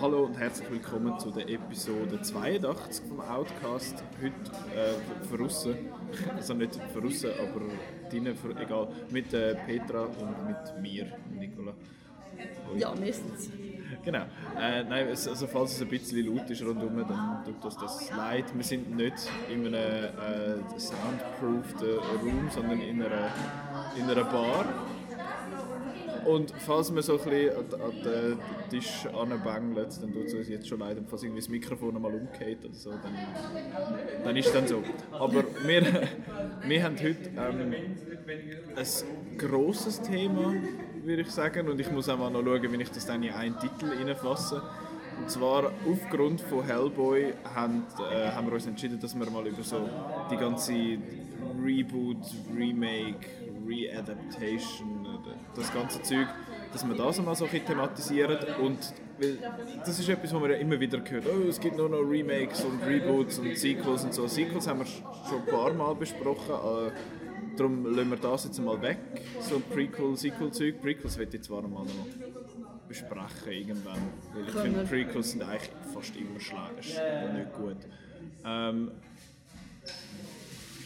Hallo und herzlich willkommen zu der Episode 82 vom Outcast. Heute äh, verrussen, also nicht verrussen, aber drinnen, für, egal, mit äh, Petra und mit mir, Nicola. Ui. Ja, meistens. Genau. Äh, nein, es, also falls es ein bisschen laut ist rundherum, dann tut uns das leid. Wir sind nicht in einem äh, soundproofed Raum, sondern in einer, in einer Bar. Und falls man so ein bisschen an, den Tisch anbängelt, dann tut es uns jetzt schon leid. Und falls irgendwie das Mikrofon einmal umgeht oder so, dann, dann ist es dann so. Aber wir, wir haben heute ähm, ein grosses Thema, würde ich sagen. Und ich muss auch mal noch schauen, wie ich das dann in einen Titel reinfasse. Und zwar aufgrund von Hellboy haben, äh, haben wir uns entschieden, dass wir mal über so die ganze Reboot, Remake, Readaptation, das ganze Zeug, dass wir das einmal so ein thematisieren und weil das ist etwas, was man ja immer wieder hört, oh, es gibt nur noch Remakes und Reboots und Sequels und so. Sequels haben wir schon ein paar Mal besprochen, äh, darum lassen wir das jetzt mal weg, so Prequel, Sequel-Zeug. Prequels wird ich zwar mal noch besprechen irgendwann, weil ich finde, Prequels sind eigentlich fast immer schlecht und nicht gut. Ähm,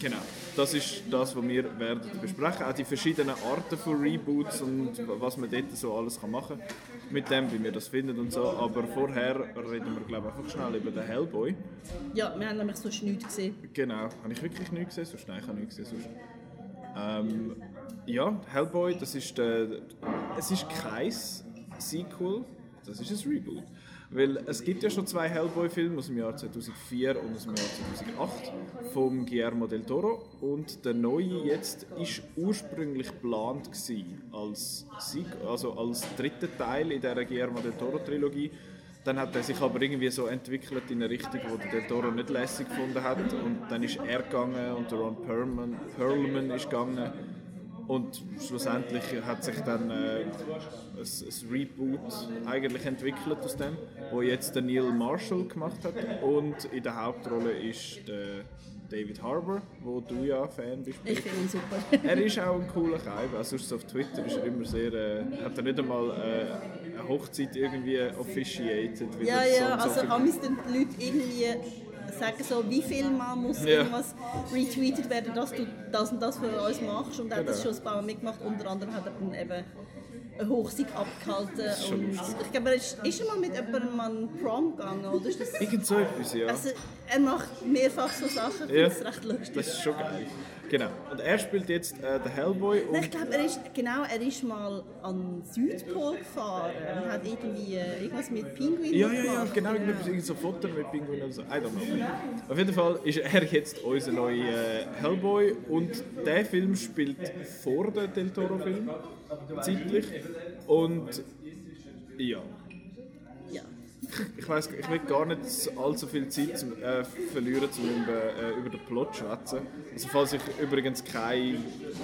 Genau, das ist das, was wir werden besprechen. Auch die verschiedenen Arten von Reboots und was man dort so alles machen kann. Mit dem, wie wir das finden und so. Aber vorher reden wir, glaube ich, einfach schnell über den Hellboy. Ja, wir haben nämlich sonst nichts gesehen. Genau, habe ich wirklich nichts gesehen? Sonst, nein, ich habe nichts gesehen. Sonst. Ähm, ja, Hellboy, das ist der, es ist kein Sequel, das ist ein Reboot. Weil es gibt ja schon zwei Hellboy-Filme aus dem Jahr 2004 und aus dem Jahr 2008 von Guillermo del Toro. Und der neue jetzt ist ursprünglich geplant als, also als dritter Teil in der Guillermo del Toro Trilogie. Dann hat er sich aber irgendwie so entwickelt in eine Richtung, wo der Del Toro nicht lässig gefunden hat. Und dann ist er gegangen und Ron Perlman, Perlman ist gegangen und schlussendlich hat sich dann äh, ein, ein, Reboot eigentlich entwickelt aus dem, wo jetzt der Neil Marshall gemacht hat und in der Hauptrolle ist der David Harbour, wo du ja Fan bist. Ich finde ihn super. er ist auch ein cooler Kaib, also auf Twitter ist er immer sehr, äh, hat er nicht einmal äh, eine Hochzeit irgendwie officiated. Ja, ja, so also haben die Leute irgendwie sagen, so, wie viel Mal muss ja. irgendwas retweetet werden, dass du das und das für uns machst. Und er hat das genau. schon ein paar Mal mitgemacht. Unter anderem hat er dann eben eine Hochzeit abgehalten. Und ich glaube, er ist, ist er mal mit jemandem an Prom gegangen, oder? Ist das, Irgend so etwas, ja. Also, er macht mehrfach so Sachen, ja. das ist recht lustig. Das ist schon geil. Genau. Und er spielt jetzt äh, den Hellboy. Und ich glaube, er ist, genau, er ist mal an Südpol gefahren und hat irgendwie äh, irgendwas mit Pinguinen Ja, ja, ja, genau. Irgendwie so Fotos mit Pinguinen und so. I don't know. Auf jeden Fall ist er jetzt unser neuer äh, Hellboy und der Film spielt vor dem Del Toro-Film, zeitlich. Und ja ich weiß, ich will gar nicht allzu viel Zeit zum, äh, verlieren, um über, äh, über den Plot zu schwätzen. Also falls ich übrigens keine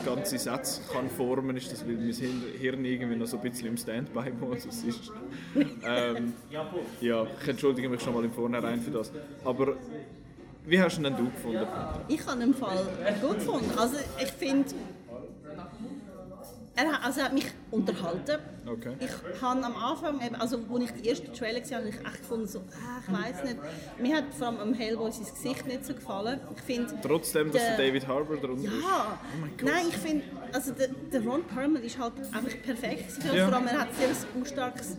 ganze Sätze kann formen, ist das, weil mein Hirn irgendwie noch so ein bisschen im Standby-Modus ist. ähm, ja, ich entschuldige mich schon mal im Vornherein für das. Aber wie hast du ihn denn du gefunden? Ich habe ihn im Fall gut gefunden. Also ich finde er, also er hat mich unterhalten. Okay. Ich habe am Anfang, eben, also als ich die ersten Trailer gesehen habe, habe ich echt gefunden, so, ah, ich weiß nicht. Mir hat vor allem am Hellboy sein Gesicht nicht so gefallen. Ich find, Trotzdem, dass der, der David Harbour drunter ja, ist? Ja! Oh Nein, ich finde, also der, der Ron Perlman ist halt einfach perfekt. Ja. Vor allem, er hat sehr ein starkes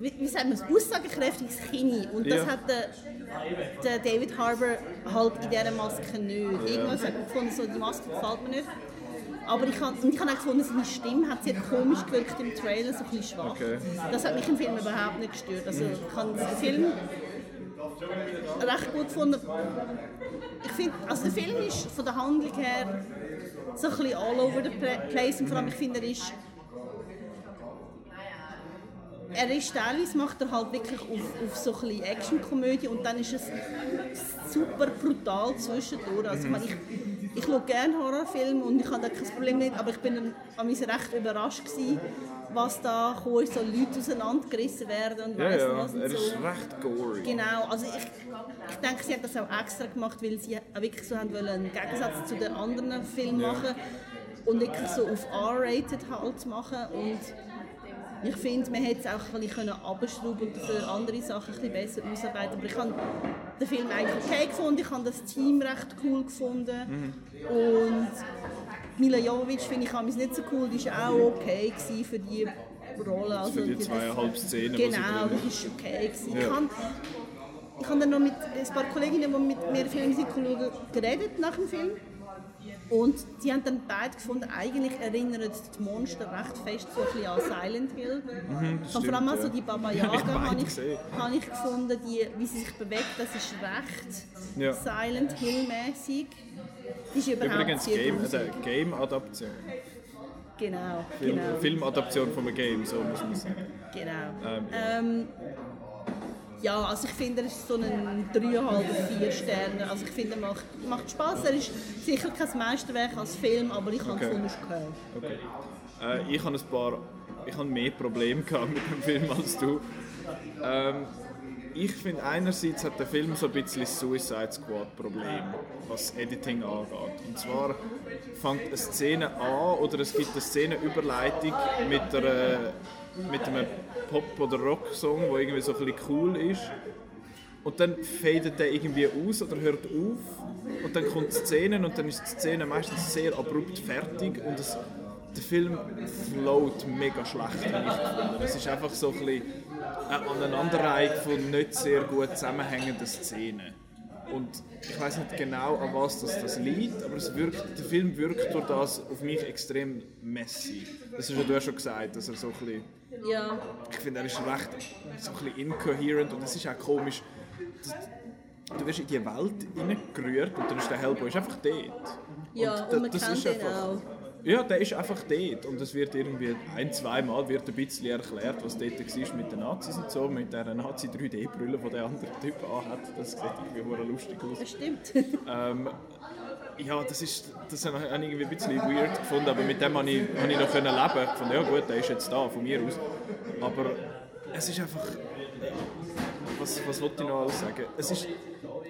wie, wie sagt man es, aussagekräftiges Kinn. Und das ja. hat der, der, David Harbour halt in dieser Maske nicht. Irgendwas hat gefunden, so, die Maske gefällt mir nicht. Aber ich habe ich hab auch gefunden, seine Stimme hat sehr komisch gewirkt im Trailer, so ein bisschen schwach. Okay. Das hat mich im Film überhaupt nicht gestört. Also ich habe den Film recht gut gefunden. Ich finde, also der Film ist von der Handlung her so ein bisschen all over the place und vor allem ich finde, er ist er ist teilweise macht er halt wirklich auf, auf so ein Actionkomödie und dann ist es super brutal zwischendurch. Also ich, meine, ich, ich schaue gerne Horrorfilme und ich habe da kein Problem mit, aber ich bin an mich recht überrascht gewesen, was da kam, so Leute auseinandergerissen werden und ja, ja, was und er ist recht gory. Genau, also ich, ich denke, sie haben das auch extra gemacht, weil sie auch wirklich so haben wollen, einen Gegensatz zu den anderen Filmen ja. machen und wirklich so auf R-rated halt machen und Ich finde, man hätte es auch ein bisschen abschrauben und für andere Sachen ein bisschen besser ausarbeiten Aber ich habe den Film eigentlich okay gefunden, ich habe das Team recht cool gefunden. Mhm. Und Mila Jovovich finde ich es nicht so cool, die war auch okay für die Rolle. Also für die zweieinhalb Szenen, Genau, das war okay. Gewesen. Ja. Ich habe ich habe dann noch mit ein paar Kolleginnen, die mit mir Filmmusik schauen, geredet nach dem Film. Und die haben dann beide gefunden, eigentlich erinnern die Monster recht fest so ein an Silent Hill. Mhm, und vor allem also die Baba Yaga habe ich, hab ich gefunden, die, wie sie sich bewegt, das ist recht ja. Silent Hill-mäßig. ist überhaupt Übrigens Game, äh, Game-Adaption. Genau, Film, genau. Filmadaption von einem Game, so muss man sagen. Genau. Ähm, ja. Ähm, ja, also ich finde, er ist so ein 3,5, 4 Sterne. Also ich finde, er macht, macht Spaß. Er ist sicher kein Meisterwerk als Film, aber ich habe okay. es okay. okay. Äh, ich habe ein paar, ich habe mehr Probleme gehabt mit dem Film als du. Ähm, ich finde einerseits hat der Film so ein bisschen Suicide Squad Problem, was Editing angeht. Und zwar fängt eine Szene an oder es gibt eine Szenenüberleitung mit einer mit einem Pop- oder Rock-Song, der irgendwie so ein bisschen cool ist. Und dann fadet der irgendwie aus oder hört auf. Und dann kommt die Szene und dann ist die Szene meistens sehr abrupt fertig. Und es, der Film float mega schlecht. Es ist einfach so ein bisschen eine Aneinanderreihung von nicht sehr gut zusammenhängenden Szenen. Und ich weiß nicht genau, an was das, das liegt, aber es wirkt, der Film wirkt durch das auf mich extrem messy. Das hast du ja schon gesagt, dass er so ein bisschen ja. Ich finde, er ist recht so ein bisschen incoherent und es ist auch komisch. Du wirst in die Welt hineingerührt und dann ist der Hellboy ist einfach dort. Ja, und, und man das kennt ihn auch. Ja, der ist einfach dort und es wird irgendwie ein, zwei Mal wird ein bisschen erklärt, was dort war mit den Nazis und so, mit dieser Nazi-3D-Brille, die der andere Typ anhat. Das sieht irgendwie lustig aus. Das stimmt. Ähm, ja, das ist das habe ich irgendwie ein bisschen weird gefunden, aber mit dem habe ich, habe ich noch können leben. Von ja gut, der ist jetzt da, von mir aus. Aber es ist einfach, was, was wollte ich noch alles sagen? Es ist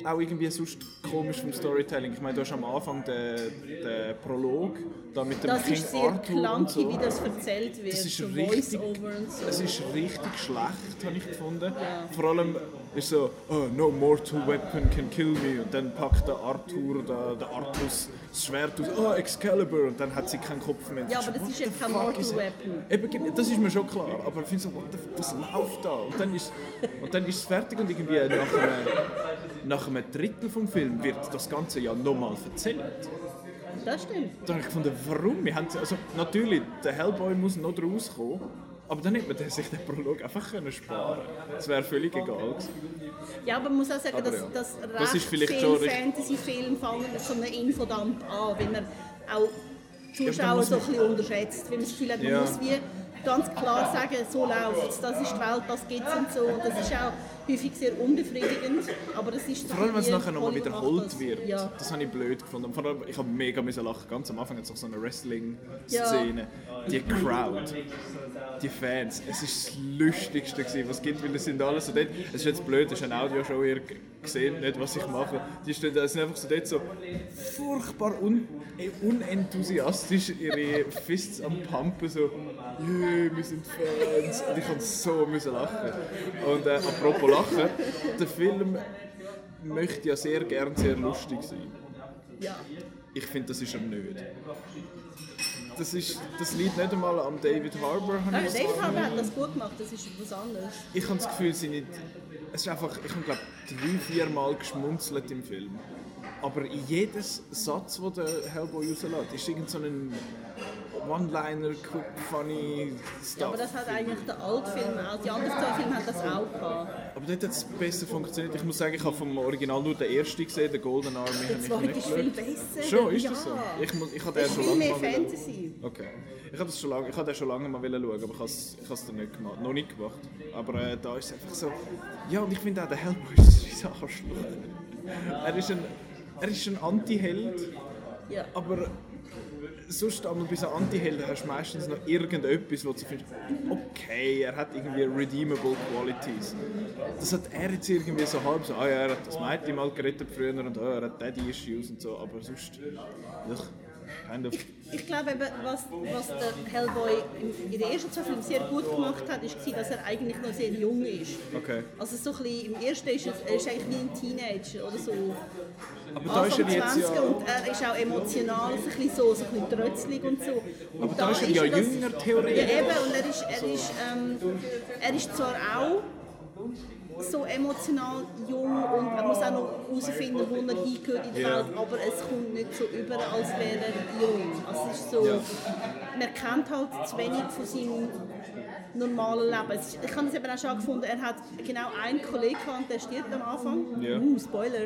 auch irgendwie sonst komisch vom Storytelling. Ich meine, du hast am Anfang den, den Prolog da mit dem das King ist sehr Arthur clunky, so. wie das erzählt wird. Das ist richtig, so. Es ist richtig schlecht, habe ich gefunden. Ja. Vor allem ist so, oh, no mortal weapon can kill me. Und dann packt der Arthur, der, der Artus, das Schwert aus, oh, Excalibur. Und dann hat sie keinen Kopf mehr. Ja, aber das ist ja kein mortal weapon. Eben, das ist mir schon klar. Aber ich finde so, what the, was läuft da? Und dann, ist, und dann ist es fertig und irgendwie nach einem, nach einem Drittel vom Film wird das Ganze ja nochmal erzählt. Das stimmt. Da habe ich gefunden, warum? Wir haben, also, natürlich, der Hellboy muss noch rauskommen. Aber dann hätte man sich den Prolog einfach können sparen Das wäre völlig egal. Ja, aber man muss auch sagen, aber dass, ja. dass das recht viele Fantasy-Filme fangen so einen Infodump an, wenn man auch Zuschauer so ein bisschen unterschätzt. Wenn man das Gefühl hat, man ja. muss wie ganz klar sagen, so läuft es, das ist die Welt, das gibt es und so. Und das ist auch häufig sehr unbefriedigend, aber das ist Vor allem, wenn es nachher nochmal wiederholt wird. Ja. Das habe ich blöd gefunden. Vor allem, ich habe mega müssen lachen. Ganz am Anfang hat es so eine Wrestling-Szene. Ja. Die Crowd, die Fans, es ist das Lustigste gewesen, was es gibt, weil es sind alle so dort. Es ist jetzt blöd, es ist eine Audioshow, ihr seht nicht, was ich mache. Die stehen, sind einfach so dort so furchtbar un unenthusiastisch ihre Fists am Pumpen, so yeah, wir sind Fans. Und ich musste so müssen lachen. Und äh, apropos Lachen, der Film möchte ja sehr gern sehr lustig sein. Ja. Ich finde, das ist er nicht. Das, ist, das liegt nicht einmal an David Harbour. Nein, David Harbour hat das gut gemacht, das ist was anderes. Ich habe das Gefühl, sie nicht, es ist einfach, ich habe glaube drei, vier Mal geschmunzelt im Film. Aber jedes Satz, den der Hellboy rauslässt, ist irgend so ein One-Liner, funny stuff. Ja, aber das hat eigentlich der Altfilm auch. Die anderen zwei Filme haben das auch gehabt. Aber dort hat es besser funktioniert. Ich muss sagen, ich habe vom Original nur den ersten gesehen, den Golden Army. Der zweite ist viel besser. Schon, ist ja. das so? Ich, muss, ich habe den schon lange mehr mal Fantasy. Okay. Ich habe schon lange, ich habe den schon lange mal schauen, aber ich habe es, ich habe es dann nicht gemacht, noch nicht gemacht. Aber äh, da ist es einfach so. Ja, und ich finde auch der Hellboy ist ein Arschloch. Er ist ein, er ist ein Anti-Held. Ja. Aber sonst einmal bei so Anti-Helden hast du meistens noch irgendetwas, wo du findest, okay, er hat irgendwie redeemable Qualities. Das hat er jetzt irgendwie so halb so, ah ja, er hat das Mädchen mal gerettet früher und ah, er hat Daddy-Issues und so, aber sonst, ach, kind of... Ich, ich glaube, was, was der Hellboy in, in den ersten zwei Filmen sehr gut gemacht hat, ist, dass er eigentlich noch sehr jung ist. Okay. Also so ein bisschen, im ersten ist er, er ist eigentlich wie ein Teenager oder so. Aber da ist er Anfang jetzt 20 ja... und er ist auch emotional, so ein bisschen so, so ein bisschen trötzlig und so. Und Aber da ist er ja das- jünger, theoretisch. Ja eben, und er ist, er ist, ähm, er ist zwar auch so emotional jung und man muss auch noch herausfinden, wo er hingehört in die. Welt, aber es kommt nicht so über, als wäre er jung. Also es ist so, man kennt halt zu wenig von seinem normalen Leben. Ist, ich habe es eben auch schon gefunden, er hat genau einen Kollegen gehabt, der stirbt am Anfang. Ja. Uh, Spoiler.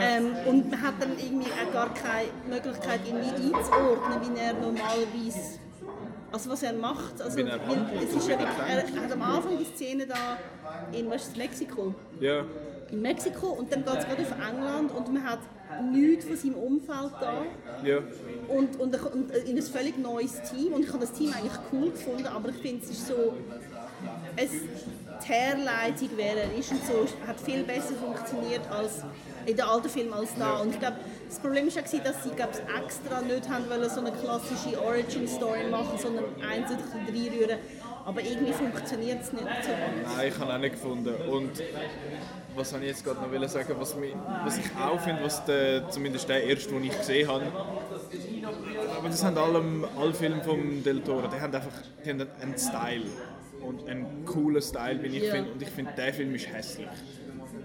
ähm, und man hat dann irgendwie auch gar keine Möglichkeit, ihn wie einzuordnen, wie er normalerweise also was er macht, also er weil es ist ja er hat am Anfang die Szene da in was ist Mexiko. Ja. In Mexiko und dann geht es gerade auf England und man hat nichts von seinem Umfeld da Ja. und, und, und in ein völlig neues Team und ich habe das Team eigentlich cool gefunden, aber ich finde es ist so, es, die Herleitung, wer er ist und so, hat viel besser funktioniert als in den alten Filmen als da. Und ich glaube, das Problem war ja, dass sie glaub, extra nicht haben wollen, so eine klassische Origin-Story machen, sondern eins oder reinrühren. Aber irgendwie funktioniert es nicht so. Nein, ich habe auch nicht gefunden. Und was habe ich jetzt gerade noch sagen, was, mich, was ich auch finde, was der, zumindest der erste, den ich gesehen habe, aber das haben alle, alle Filme von Del Toro, die haben einfach die haben einen Style und einen coolen Style, wie ich Ja. finde. Und ich finde, der Film ist hässlich.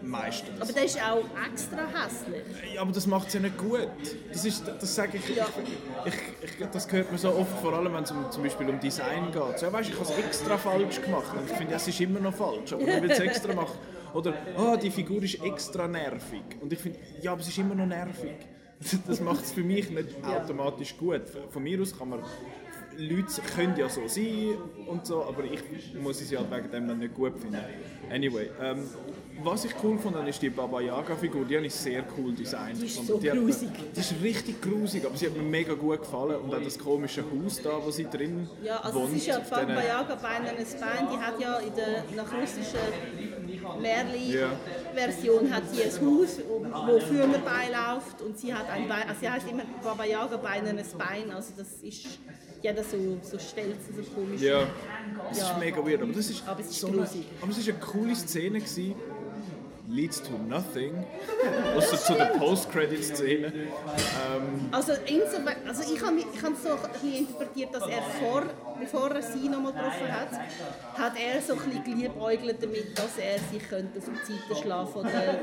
Meistens. Aber der ist auch extra hässlich. Ja, aber das macht es ja nicht gut. Das, ist, das sage ich, Ja. ich, ich, ich, das hört man so oft, vor allem wenn es um, zum Beispiel um Design geht. So, ja, weißt, ich habe es extra falsch gemacht und ich finde, es ist immer noch falsch, aber man will es extra machen. Oder, ah, die Figur ist extra nervig. Und ich finde, ja, aber es ist immer noch nervig. Das macht es für mich nicht automatisch gut. Von mir aus kann man Leute können ja so sein und so, aber ich muss es ja wegen dem dann nicht gut finden. Anyway, ähm, was ich cool fand, ist die Baba Yaga Figur, die habe ich sehr cool designt. Die ist so mir- grusig. Die ist richtig grusig, aber sie hat mir mega gut gefallen und auch das komische Haus da, wo sie drin Ja, also wohnt. es ist ja diesen- Baba Yaga bei einem Bein, die hat ja in der nach russischen Märli-Version hat sie ein Haus, wo Firma beiläuft und sie hat ein Bein, also sie heißt immer Baba Yaga bei einem Bein, also das ist jeder so, so stellt sie so komisch. Ja, das Ja. ist mega weird, aber das ist, Aber es ist so eine, aber es ist eine coole Szene gewesen. Leads to nothing. Außer zu der Post-Credit-Szene. Also, insofern, also ich habe ich so ein bisschen interpretiert, dass er vor, bevor er sie nochmal getroffen hat, hat er so ein bisschen geliebäugelt damit, dass er sich könnte auf die Seite schlagen von der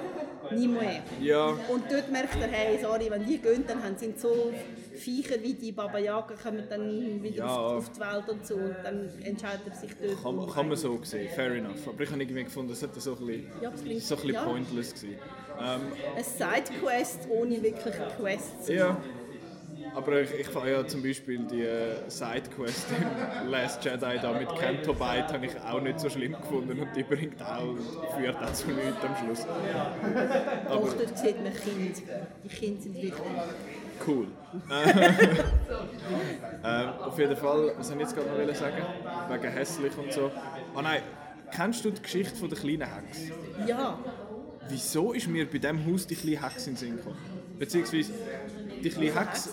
Nimue. Ja, Und dort merkt er, hey, sorry, wenn die gehen, dann haben- sind so Viecher wie die Baba Yaga kommen dann wieder Ja. auf, auf die Welt und so und dann entscheidet er sich dort. kann, kann man so sehen, fair enough. Aber ich habe irgendwie gefunden, es hätte so ein bisschen, Ja, klingt- so ein bisschen ja. pointless gewesen. Ähm, Eine Sidequest ohne wirklich eine Quest. ja. Aber ich, ich fand ja zum Beispiel die äh, Sidequest in Last Jedi da mit Canto Bite habe ich auch nicht so schlimm gefunden und die bringt auch, führt auch zu nichts am Schluss. Doch, dort sieht man Kind. Die Kinder sind wichtig. Cool. ähm, auf jeden Fall, was soll ich jetzt gerade noch wollen sagen? Wegen hässlich und so. Ah nein, kennst du die Geschichte von der kleinen Hex? Ja, Wieso ist mir bei diesem Haus die kleine Hex in den Sinn gekommen? Beziehungsweise, die kleine Hex,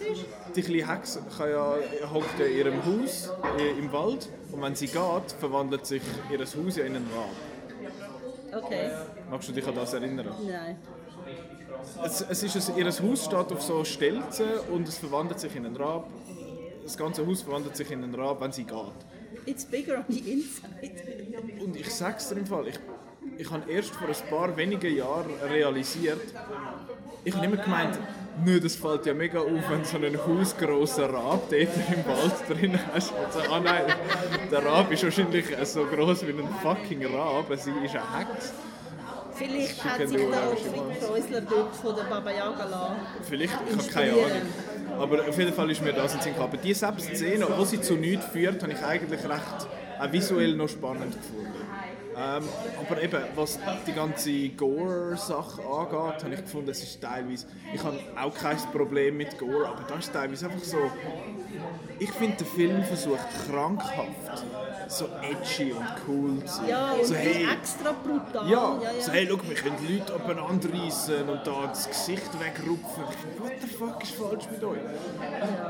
die kleine Hex kann ja, hockt ja in ihrem Haus im Wald und wenn sie geht, verwandelt sich ihr Haus ja in einen Rab. okay. Magst du dich an das erinnern? Nein. Es, es ist ein, ihr Haus steht auf so Stelzen und es verwandelt sich in einen Rab. Das ganze Haus verwandelt sich in einen Rab, wenn sie geht. It's bigger on the inside. Und ich sag's dir im Fall, ich, ich habe erst vor ein paar wenigen Jahren realisiert, ich habe immer gemeint, nö, das fällt ja mega auf, wenn so ein hausgrosser Rab dort im Wald drin hast. Und so, ah nein, der Rab ist wahrscheinlich so groß wie ein fucking Rab, sie ist eine Hex. Vielleicht hat sich der Noodle, Ottfried Preußler dort von der Baba Yaga lassen. Vielleicht, ich habe keine. Ahnung. Aber auf jeden Fall ist mir das in Sinn. Aber diese selbst Szene, wo sie zu nichts führt, habe ich eigentlich recht auch visuell noch spannend gefunden. Ähm, aber eben, was die ganze Gore-Sache angeht, habe ich gefunden, es ist teilweise, ich habe auch kein Problem mit Gore, aber das ist teilweise einfach so, ich finde, der Film versucht krankhaft so edgy und cool zu sein. Ja, und so, hey, extra brutal. ja, ja, ja. so hey, schau, wir können Leute abeinander reissen und da das Gesicht wegrupfen. What the fuck ist falsch mit euch?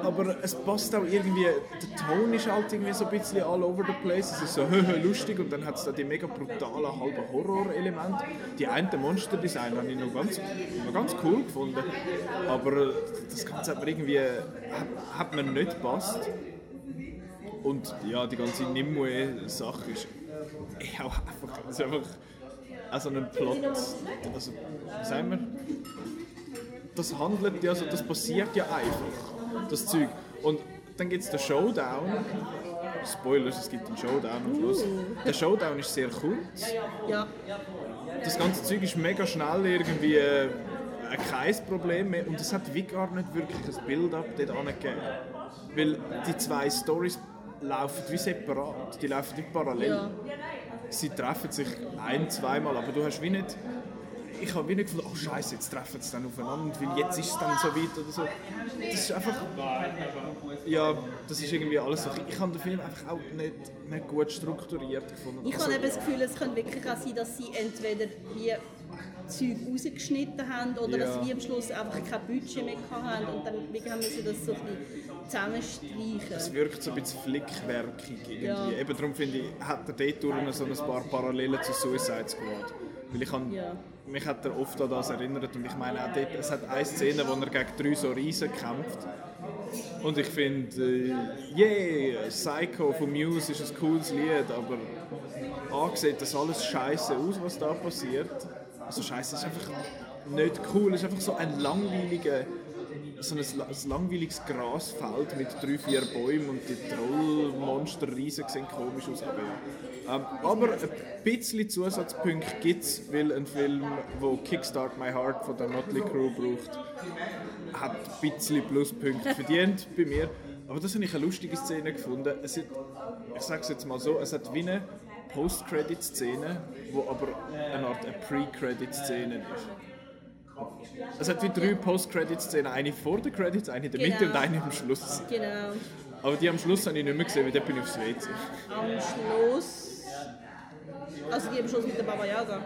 Aber es passt auch irgendwie, der Ton ist halt irgendwie so ein bisschen all over the place. Es ist so lustig und dann hat es da die mega brutalen halben Horror-Elemente. Die einen Monster-Design habe ich noch ganz, noch ganz cool gefunden. Aber das Ganze hat mir irgendwie hat, hat mir nicht gepasst. Und ja, die ganze Nimue-Sache ist ja, einfach, ist einfach also ein Plot. Also, sagen wir? Das handelt ja, also das passiert ja einfach, das Zeug. Und dann gibt es den Showdown. Spoilers, es gibt einen Showdown am Schluss. Der Showdown ist sehr kurz. Ja. Das ganze Zeug ist mega schnell irgendwie äh, kein Problem mehr und es hat wie gar nicht wirklich ein Build-up dort angegeben. Weil die zwei Stories laufen wie separat, die laufen nicht parallel. Ja. Sie treffen sich ein-, zweimal, aber du hast wie nicht... Ich habe wie nicht gefunden, oh Scheiße, jetzt treffen sie dann aufeinander, weil jetzt ist es dann so weit oder so. Das ist einfach... Ja, das ist irgendwie alles so... Ich habe den Film einfach auch nicht, nicht gut strukturiert gefunden. Ich habe eben das Gefühl, es könnte wirklich auch sein, dass sie entweder wie Zeug rausgeschnitten haben oder Ja. dass wir am Schluss einfach kein Budget mehr haben und dann haben sie das so ein bisschen zusammenstreichen. Es wirkt so ein bisschen flickwerkig irgendwie. Ja. Eben darum finde ich, hat er dort durch so ein paar Parallelen zu Suicide Squad. Weil ich han, Ja. mich hat er oft an das erinnert und ich meine auch dort, es hat eine Szene, wo er gegen drei so Riesen kämpft. Und ich finde, äh, yeah, Psycho von Muse ist ein cooles Lied, aber angesehen das alles scheiße aus, was da passiert. Also scheiße, ist einfach nicht cool, es ist einfach so ein langweiliger so ein, la- ein langweiliges Grasfeld mit drei, vier Bäumen und die Trollmonster riesen sehen komisch aus. Aber, ja. ähm, aber ein bisschen Zusatzpunkte gibt es, weil ein Film, der Kickstart My Heart von der Motley Crew braucht, hat ein bisschen Pluspunkte verdient bei mir. Aber das habe ich eine lustige Szene gefunden. Es hat, ich sage es jetzt mal so, es hat wie eine Post-Credit-Szene, die aber eine Art eine Pre-Credit-Szene ist. Es hat wie drei Post-Credit-Szenen, eine vor den Credits, eine in der Mitte Genau. und eine am Schluss. Genau. Aber die am Schluss habe ich nicht mehr gesehen, weil dort bin ich aufs WC. Am Schluss. Also die Schluss mit der Baba Yaga.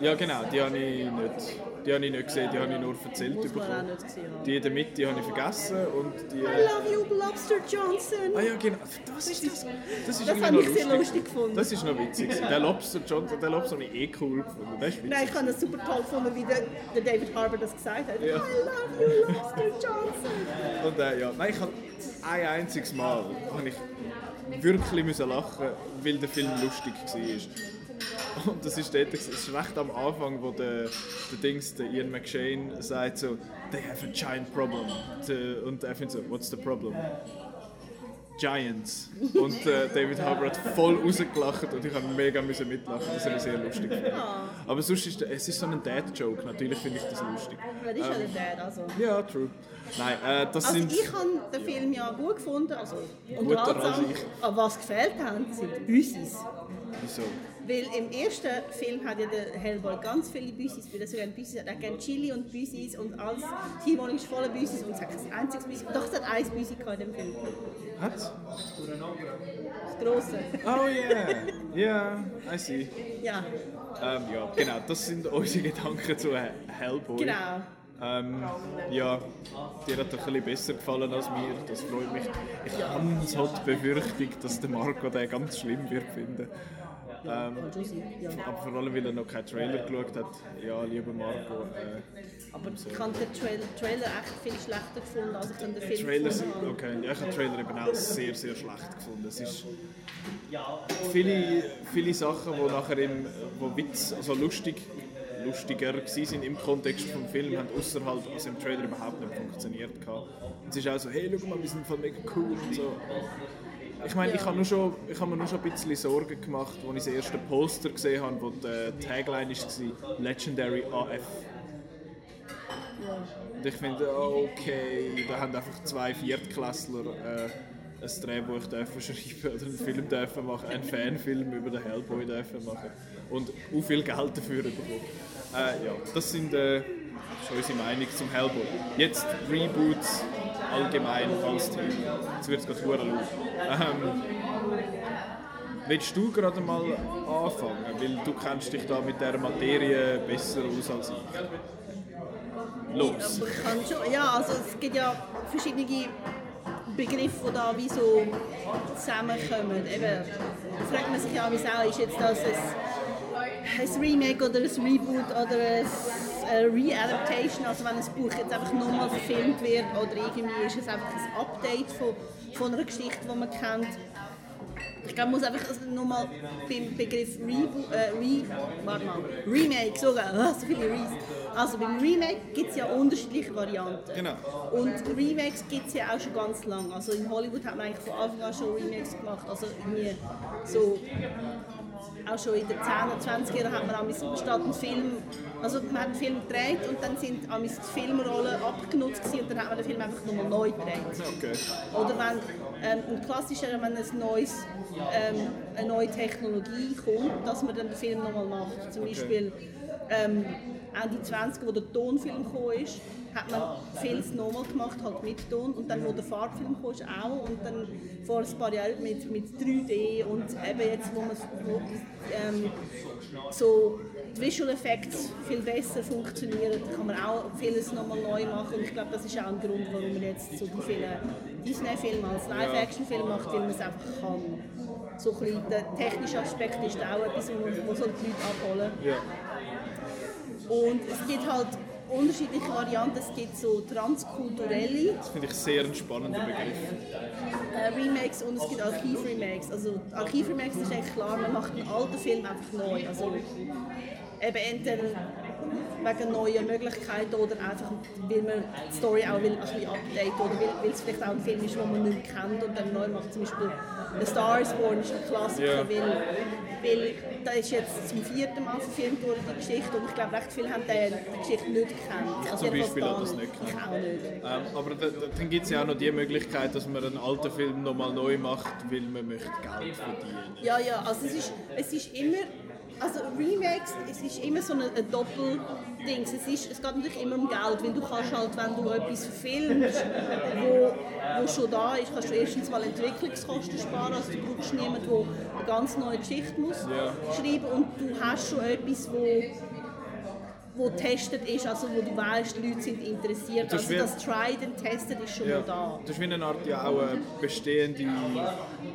Ja genau, die habe ich nicht, die habe ich nicht gesehen, die habe ich nur erzählt Muss man auch bekommen. nicht gesehen haben. Die in der Mitte habe ich vergessen und die... I love you, Lobster Johnson! Ah ja, genau. Das ist das. Das, ist Das habe ich sehr lustig gefunden. Das ist noch witzig. Der Lobster John, der Lobster habe ich eh cool gefunden. Das ist. Nein, ich habe das super toll gefunden, wie der, der David Harbour das gesagt hat. Ja. I love you, Lobster Johnson! Und äh, ja, nein, ich habe ein einziges Mal habe ich wirklich müssen lachen, weil der Film lustig war. Und das ist dort, es ist recht am Anfang, wo der, der Dings, der Ian McShane sagt so, they have a giant problem. Und er findet so, what's the problem? Giants. Und äh, David Harbour hat voll rausgelacht und ich habe mega müssen mitlachen. Das habe ich sehr lustig gefunden. Aber sonst ist es ist so ein Dad-Joke. Natürlich finde ich das lustig. Das ist ja der Dad, also. Ja, true. Nein, äh, das Also sind... ich habe den Film ja gut gefunden, also als unterhaltsam. ich. Aber was gefällt hat, sind Büssis. Wieso? Weil im ersten Film hat ja der Hellboy ganz viele Büssis, weil er sogar Büssis hat. Er hat gerne Chili und Büssis und alles. Die Wohnung ist voller Büssis und es hat kein einziges Büssis. Doch, es hat ein gehabt in dem Film. Hat's? Das grosse. Oh yeah, yeah, I see. Ja, Ähm, ja, genau, das sind unsere Gedanken zu He- Hellboy. genau. Ähm, ja, dir hat er ein bisschen besser gefallen als mir, das freut mich. Ich habe so die Befürchtung, dass der Marco den ganz schlimm wird finden. Ähm, Und Josie, ja. aber vor allem, weil er noch keinen Trailer geschaut hat. Ja, lieber Marco. Äh, Aber ich habe den Trailer, Trailer echt viel schlechter gefunden, als ich den Film Trailers, gefunden okay, ja, ich habe den Trailer eben auch sehr, sehr schlecht gefunden. Es ist viele, viele Sachen, die nachher im, wo Witz, also lustig, lustiger sind im Kontext vom Film, haben außerhalb, also im Trailer überhaupt nicht funktioniert. gehabt. Und es ist auch so, hey, schau mal, wir sind voll mega cool und so. Ich meine, ich habe mir nur schon ein bisschen Sorgen gemacht, als ich das erste Poster gesehen habe, wo die Tagline war, Legendary AF. Und ich finde, okay, da haben einfach zwei Viertklässler äh, ein Drehbuch dürfen schreiben oder einen Film dürfen machen, einen Fanfilm über den Hellboy dürfen machen und auch viel Geld dafür bekommen. Äh, ja, das sind äh, schon unsere Meinung zum Hellboy. Jetzt Reboots allgemein als Thema. Jetzt wird es gerade laut. Ähm, Willst du gerade mal anfangen? Weil du kennst dich da mit dieser Materie besser aus als ich. Los! Ja, also es gibt ja verschiedene Begriffe, die da wie so zusammenkommen. Eben, fragt man sich ja auch, ist jetzt das ein, ein Remake oder ein Reboot oder ein Re-Adaptation, also wenn ein Buch jetzt einfach nochmal verfilmt wird oder irgendwie ist es einfach ein Update von, von einer Geschichte, die man kennt. Ich glaube, man muss einfach nochmal beim Begriff Reboot, äh, Re, warte mal, Remake sogar, oh, so viele. Also beim Remake gibt es ja unterschiedliche Varianten. Genau. Und Remakes gibt es ja auch schon ganz lange. Also in Hollywood hat man eigentlich von Anfang an schon Remakes gemacht. Also irgendwie so auch schon in den 10er, 20er Jahren hat man auch statt einen Film, also man hat einen Film gedreht und dann sind die Filmrollen abgenutzt und dann hat man den Film einfach nochmal neu gedreht. Okay. Oder wenn ähm, ein klassischer, wenn ein neues, ähm, eine neue Technologie kommt, dass man dann den Film nochmal macht. Zum Beispiel ähm, Ende 20 wo der Tonfilm gekommen ist, hat man vieles nochmal gemacht, halt mit Ton. Und dann, wo der Farbfilm kam, auch. Und dann vor ein paar Jahren mit, mit 3D und eben jetzt, wo man wo, ähm, so die Visual Effects viel besser funktionieren, kann man auch vieles nochmal neu machen. Und ich glaube, das ist auch ein Grund, warum man jetzt so die vielen Disney-Filme als Live-Action-Film macht, weil man es einfach kann. So ein bisschen, der technische Aspekt ist auch etwas, wo, wo so die Leute abholen. Ja. Und es gibt halt unterschiedliche Varianten. Es gibt so transkulturelle. Das finde ich sehr ein spannender Begriff. Äh, Remakes und es gibt Archiv-Remakes. Also Archiv-Remakes ist eigentlich klar, man macht einen alten Film einfach neu. Also eben entweder wegen neuen Möglichkeiten oder einfach, weil man die Story auch will, ein bisschen update oder weil, weil es vielleicht auch ein Film ist, den man nicht kennt und dann neu macht. Zum Beispiel The Star is Born ist ein Klassiker, yeah. weil, weil da ist jetzt zum vierten Mal verfilmt worden, die Geschichte und ich glaube, recht viele haben die, Geschichte nicht gekannt. Also zum Beispiel hat das nicht gekannt. Ich auch nicht. Ähm, aber da, da, dann gibt es ja auch noch die Möglichkeit, dass man einen alten Film nochmal neu macht, weil man möchte Geld verdienen. Ja, ja, also es ist, es ist immer also Remakes, es ist immer so ein, ein Doppelding. Es, ist, es geht natürlich immer um Geld, weil du kannst halt, wenn du etwas filmst, wo, wo schon da ist, kannst du erstens mal Entwicklungskosten sparen, also du brauchst niemanden, der eine ganz neue Geschichte muss ja. schreiben und du hast schon etwas, wo wo getestet ist, also wo du weißt, die Leute sind interessiert. Das also das Tried and Tested ist schon ja. mal da. Das ist wie eine Art ja auch eine bestehende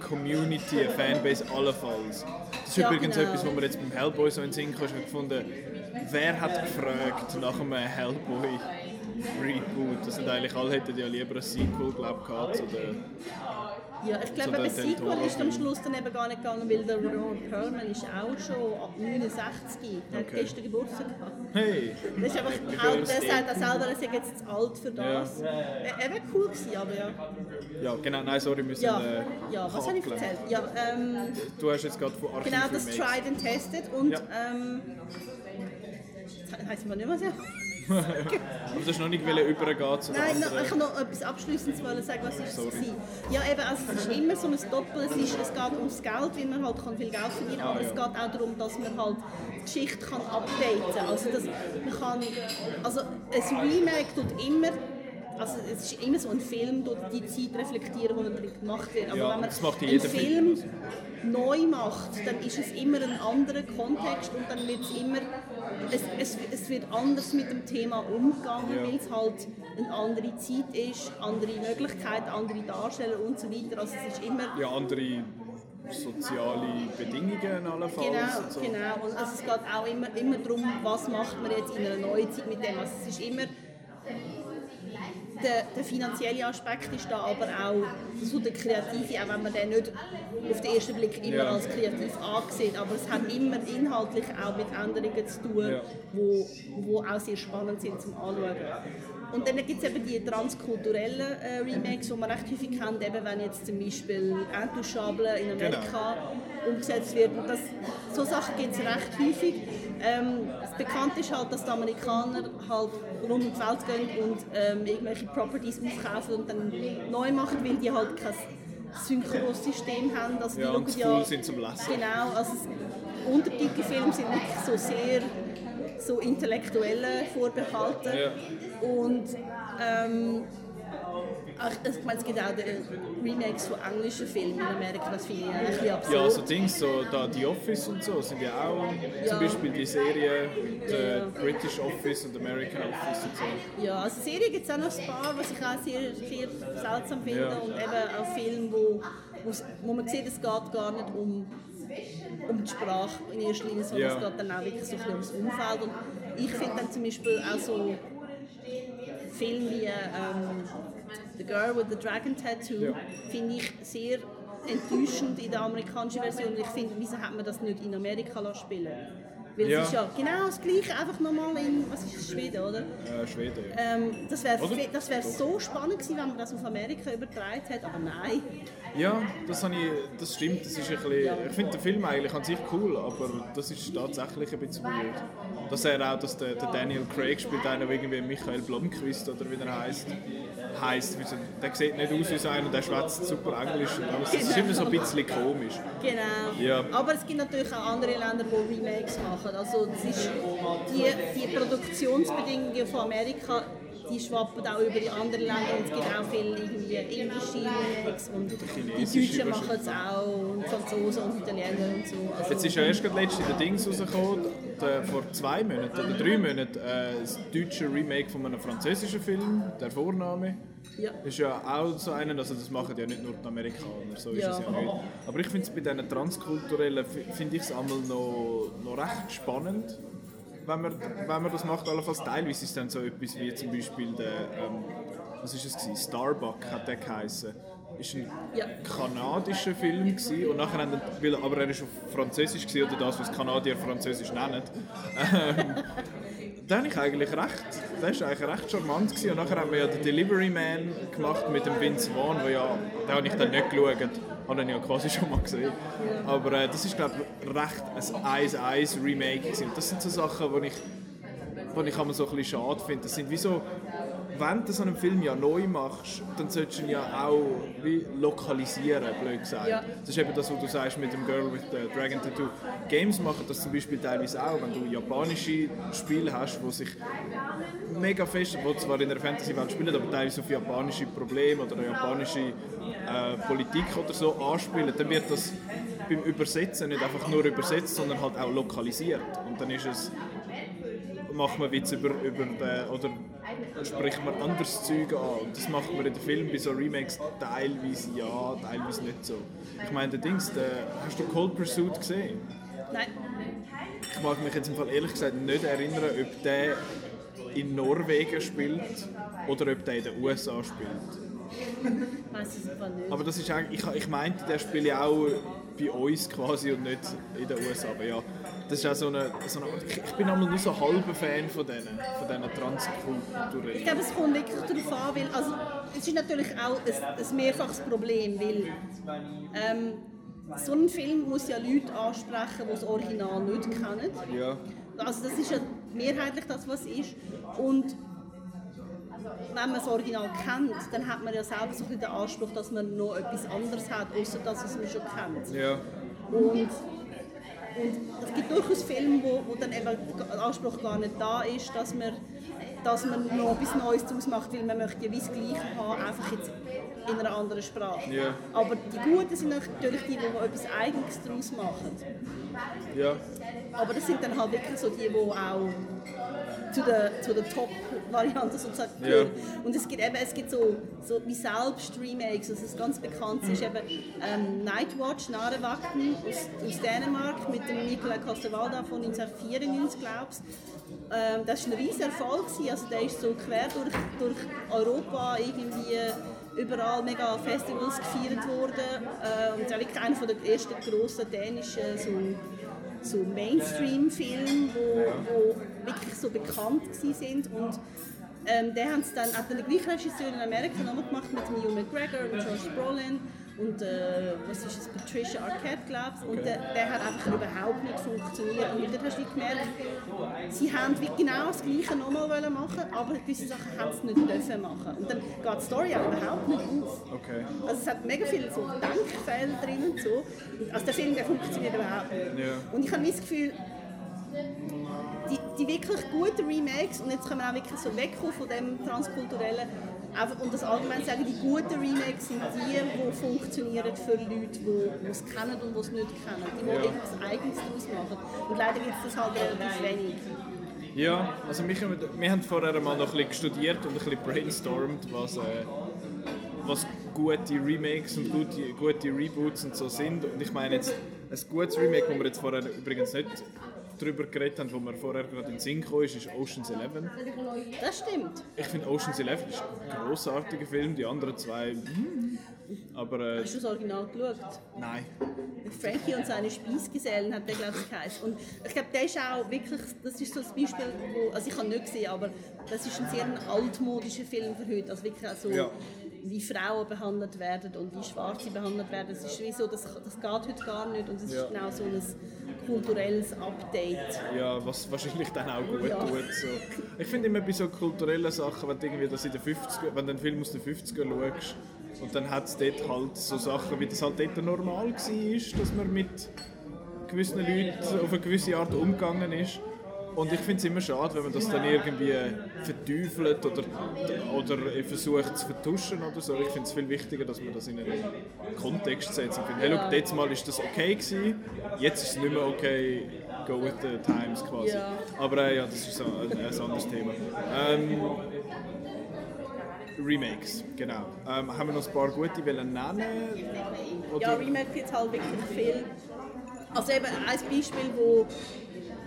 Community, eine Fanbase allenfalls. Das ist ja, übrigens genau. etwas, was wir jetzt beim Hellboy so in den Sinn gefunden wer hat gefragt nach einem Hellboy Reboot? Das sind eigentlich alle hätten ja lieber ein Sequel glaub, gehabt oder ja, ich glaube, ein Sequel ist am Schluss dann eben gar nicht gegangen, weil der Ron Perlman ist auch schon ab 69, der okay. hat gestern Geburtstag gehabt. Hey! Das ist einfach, auch, der sagt auch selber, er ist jetzt zu alt für das. Ja. Er, er wäre cool gewesen, aber ja. Ja, genau, nein, sorry, wir müssen Ja, äh, ja was habe ich erzählt? Ja, ähm, du hast jetzt gerade von Archiv Genau, das Tried and Tested und ja. ähm, das heisst mir nicht mehr so. Aber du hast noch nicht übergehen zu Nein, no, ich kann noch etwas Abschließendes sagen, was ist Sorry. es Ja, eben, also es ist immer so ein Doppel, es, ist, es geht ums Geld, weil man halt kann viel Geld verdienen kann, aber ah, ja. es geht auch darum, dass man halt die Geschichte kann updaten kann. Also, dass man kann, also ein Remake tut immer also es ist immer so ein Film, durch die Zeit reflektieren, die drin gemacht wird. Aber ja, wenn man einen Film, Film neu macht, dann ist es immer ein anderer Kontext und dann wird es immer, es, es, es wird anders mit dem Thema umgegangen, ja. weil es halt eine andere Zeit ist, andere Möglichkeiten, andere Darsteller und so weiter. Also es ist immer... Ja, andere soziale Bedingungen allenfalls. Genau, so. genau. Und also es geht auch immer, immer darum, was macht man jetzt in einer neuen Zeit mit dem. Also es ist immer der, der, finanzielle Aspekt ist da, aber auch so der kreative, auch wenn man den nicht auf den ersten Blick immer ja. als kreativ ansieht, aber es hat immer inhaltlich auch mit Änderungen zu tun, ja. wo, wo auch sehr spannend sind zum Anschauen. Und dann gibt es eben die transkulturellen äh, Remakes, die man recht häufig kennt, eben wenn jetzt zum Beispiel Intouchable in Amerika genau. Umgesetzt wird. Und das, so Sachen gibt es recht häufig. Ähm, bekannt ist halt, dass die Amerikaner halt rund um die Welt gehen und ähm, irgendwelche Properties aufkaufen und dann neu machen, weil die halt kein Synchrosystem haben. Also ja, und ja, sind zum Lesen. Genau, also Untertitelfilme sind nicht so sehr so intellektuelle Vorbehalte. Ja. Und ähm, ich meine, es gibt auch Remakes von englischen Filmen in Amerika, das finde ich ein bisschen absurd. Ja, so Dings, so da The Office und so sind ja auch ja. zum Beispiel die Serie The ja. British Office und American Office und so. Ja, also Serien gibt es auch noch ein paar, was ich auch sehr, sehr seltsam finde ja. und eben auch Filme, wo, wo man sieht, es geht gar nicht um um die Sprache in erster Linie, sondern ja. es geht dann auch wirklich so ein ums Umfeld. Und ich finde dann zum Beispiel auch so Filme wie ähm, The Girl with the Dragon Tattoo ja. finde ich sehr enttäuschend in der amerikanischen Version. Ich finde, wieso hat man das nicht in Amerika spielen weil ja. es ist ja genau das Gleiche, einfach nochmal in, was ist das, Schweden, oder? Äh, Schweden, ja. Ähm, das wäre wär so spannend gewesen, wenn man das auf Amerika übertragen hätte, aber nein. Ja, das, ich, das stimmt. Das ist ein bisschen. Ich finde den Film eigentlich an sich cool, aber das ist tatsächlich ein bisschen weird. Dass er auch, dass der, der Daniel Craig spielt, einer irgendwie Michael Blomqvist oder wie er heißt, heißt. Der sieht nicht aus wie einer, der schwätzt super Englisch alles. Das ist immer so ein bisschen komisch. Genau. Ja. Aber es gibt natürlich auch andere Länder, die Remakes machen. Also ist die, die Produktionsbedingungen von Amerika die schwappen auch über die anderen Länder und es gibt auch viele irgendwie indische Remakes und die Deutschen machen es auch und Franzosen und Italiener und so. Also Jetzt ist ja erst letztens der Dings rausgekommen, der, vor zwei Monaten oder drei Monaten, äh, das deutsche Remake von einem französischen Film, «Der Vorname». Ja. Ist ja auch so einer, also das machen ja nicht nur die Amerikaner, so ist ja. es ja nicht. Aber ich finde es bei diesen Transkulturellen, finde ich es einmal noch, noch recht spannend wenn man, wenn man das macht, allenfalls teilweise ist dann so etwas wie zum Beispiel der, ähm, was ist es gewesen? Starbuck hat der geheißen. Ist ein ja. kanadischer Film gewesen, und nachher haben, weil, aber er ist auf Französisch gewesen, oder das, was Kanadier Französisch nennen. Habe ich eigentlich recht, der war eigentlich recht charmant gewesen. und nachher haben wir ja den Delivery Man gemacht mit dem Vince Vaughn, wo ja, den habe ich dann nicht geschaut habe ich ja quasi schon mal gesehen. Aber äh, das ist, glaube ich, recht ein 1-1-Remake. Das sind so Sachen, die ich, die ich so ein bisschen schade finde. Das sind wie so, wenn du so einen Film ja neu machst, dann solltest du ihn ja auch wie lokalisieren, blöd gesagt. Ja. Das ist eben das, was du sagst mit dem Girl with the Dragon Tattoo. Games machen das zum Beispiel teilweise auch, wenn du japanische Spiele hast, die sich mega fest, die zwar in der Fantasy-Welt spielen, aber teilweise auf japanische Probleme oder japanische äh, Politik oder so anspielen, dann wird das beim Übersetzen nicht einfach nur übersetzt, sondern halt auch lokalisiert. Und dann ist es macht man Witz über, über den, oder spricht man anderes Zeug an. Und das macht man in den Filmen bei so Remakes teilweise ja, teilweise nicht so. Ich meine, der Dings, der, hast du Cold Pursuit gesehen? Nein. Ich mag mich jetzt im Fall ehrlich gesagt nicht erinnern, ob der in Norwegen spielt oder ob der in den USA spielt. Weiß es aber nicht. Aber das ist eigentlich, ich, ich meinte, der spielt ja auch bei uns quasi und nicht in den USA. Aber ja, das ist auch so eine, so eine ich bin einmal nur so halber Fan von diesen, von diesen Transkulturen. Ich glaube, es kommt wirklich darauf an, weil, also, es ist natürlich auch ein, ein mehrfaches Problem, weil ähm, so ein Film muss ja Leute ansprechen, die das Original nicht kennen. Ja. Also das ist ja mehrheitlich das, was es ist. Und wenn man das Original kennt, dann hat man ja selber so den Anspruch, dass man noch etwas anderes hat, außer das, was man schon kennt. Ja. Und und es gibt durchaus Filme, wo, wo dann eben der Anspruch gar nicht da ist, dass man, dass man noch etwas Neues daraus macht, weil man möchte ja wie das Gleiche haben, einfach jetzt in einer anderen Sprache. Yeah. Aber die Guten sind natürlich die, die etwas Eigenes daraus machen. Ja. Aber das sind dann halt wirklich so die, die auch zu der, zu der Top-Variante sozusagen ja. Und es gibt eben, es gibt so, so wie selbst Remakes, also das ganz bekannt ist eben ähm, Nightwatch, Narevakten aus, aus Dänemark mit dem Nicolas Costa-Waldau von 1994, glaube ich. Ähm, das war ein riesiger Erfolg, also der ist so quer durch, durch Europa irgendwie überall mega Festivals gefeiert worden äh, und es ist wirklich einer der ersten grossen dänischen so so Mainstream-Filme, wo, wo wirklich so bekannt sind und ähm, der hat dann, hat dann der gleiche Regisseur in Amerika nochmal gemacht mit Neil McGregor und Josh Brolin und äh, was ist es, Patricia Arquette, glaube ich. Und der, der, hat einfach überhaupt nicht funktioniert. Und dann hast du gemerkt, sie haben genau das Gleiche nochmal machen aber gewisse Sachen haben sie nicht dürfen machen. Und dann geht die Story auch überhaupt nicht auf. Okay. Also es hat mega viele so Denkfehler drin und so. Also der Film der funktioniert überhaupt nicht. Ja. Und ich habe das Gefühl, die, die wirklich guten Remakes, und jetzt können wir auch wirklich so wegkommen von dem Transkulturellen, einfach, und das allgemein sagen, die guten Remakes sind die, die funktionieren für Leute, die es kennen und die es nicht kennen. Die, die ja. etwas Eigenes daraus machen. Und leider gibt es das halt relativ wenig. Ja, also wir, wir haben vorher mal noch ein bisschen studiert und ein bisschen brainstormt, was, äh, was gute Remakes und gute, gute Reboots und so sind. Und ich meine jetzt, ein gutes Remake, das wir jetzt vorher übrigens nicht darüber geredet haben, wo wir vorher gerade in den Sinn kam, ist, ist Ocean's Eleven. Das stimmt. Ich finde Ocean's Eleven ist ein grossartiger Film, die anderen zwei... Mm, aber, äh, Hast du das Original geschaut? Nein. Frankie und seine Speisgesellen hat der, glaube ich, geheißen. Und ich glaube, der ist auch wirklich, das ist so ein Beispiel, wo, also ich habe nicht gesehen, aber das ist ein sehr altmodischer Film für heute. Also wirklich auch so, ja. wie Frauen behandelt werden und wie Schwarze behandelt werden. Das ist wie so, das, das geht heute gar nicht und es ja. ist genau so ein kulturelles Update. Ja, was wahrscheinlich dann auch gut ja. tut. So. Ich finde immer bei so kulturellen Sachen, wenn du irgendwie das in den 50 wenn du einen Film aus den 50er schaust und dann hat es dort halt so Sachen, wie das halt dort normal war, dass man mit gewissen Leuten auf eine gewisse Art umgegangen ist. Und ich finde es immer schade, wenn man das dann irgendwie verteufelt oder, oder versucht zu vertuschen oder so. Ich finde es viel wichtiger, dass man das in einen Kontext setzt und findet, hey, look, letztes Mal war das okay gewesen, jetzt ist es nicht mehr okay, go with the times quasi. Ja. Aber äh, ja, das ist ein, ein, anderes Thema. Ähm, Remakes, genau. Ähm, haben wir noch ein paar gute nennen? Oder? Ja, Remakes gibt es halt wirklich viel. Also eben ein Beispiel, wo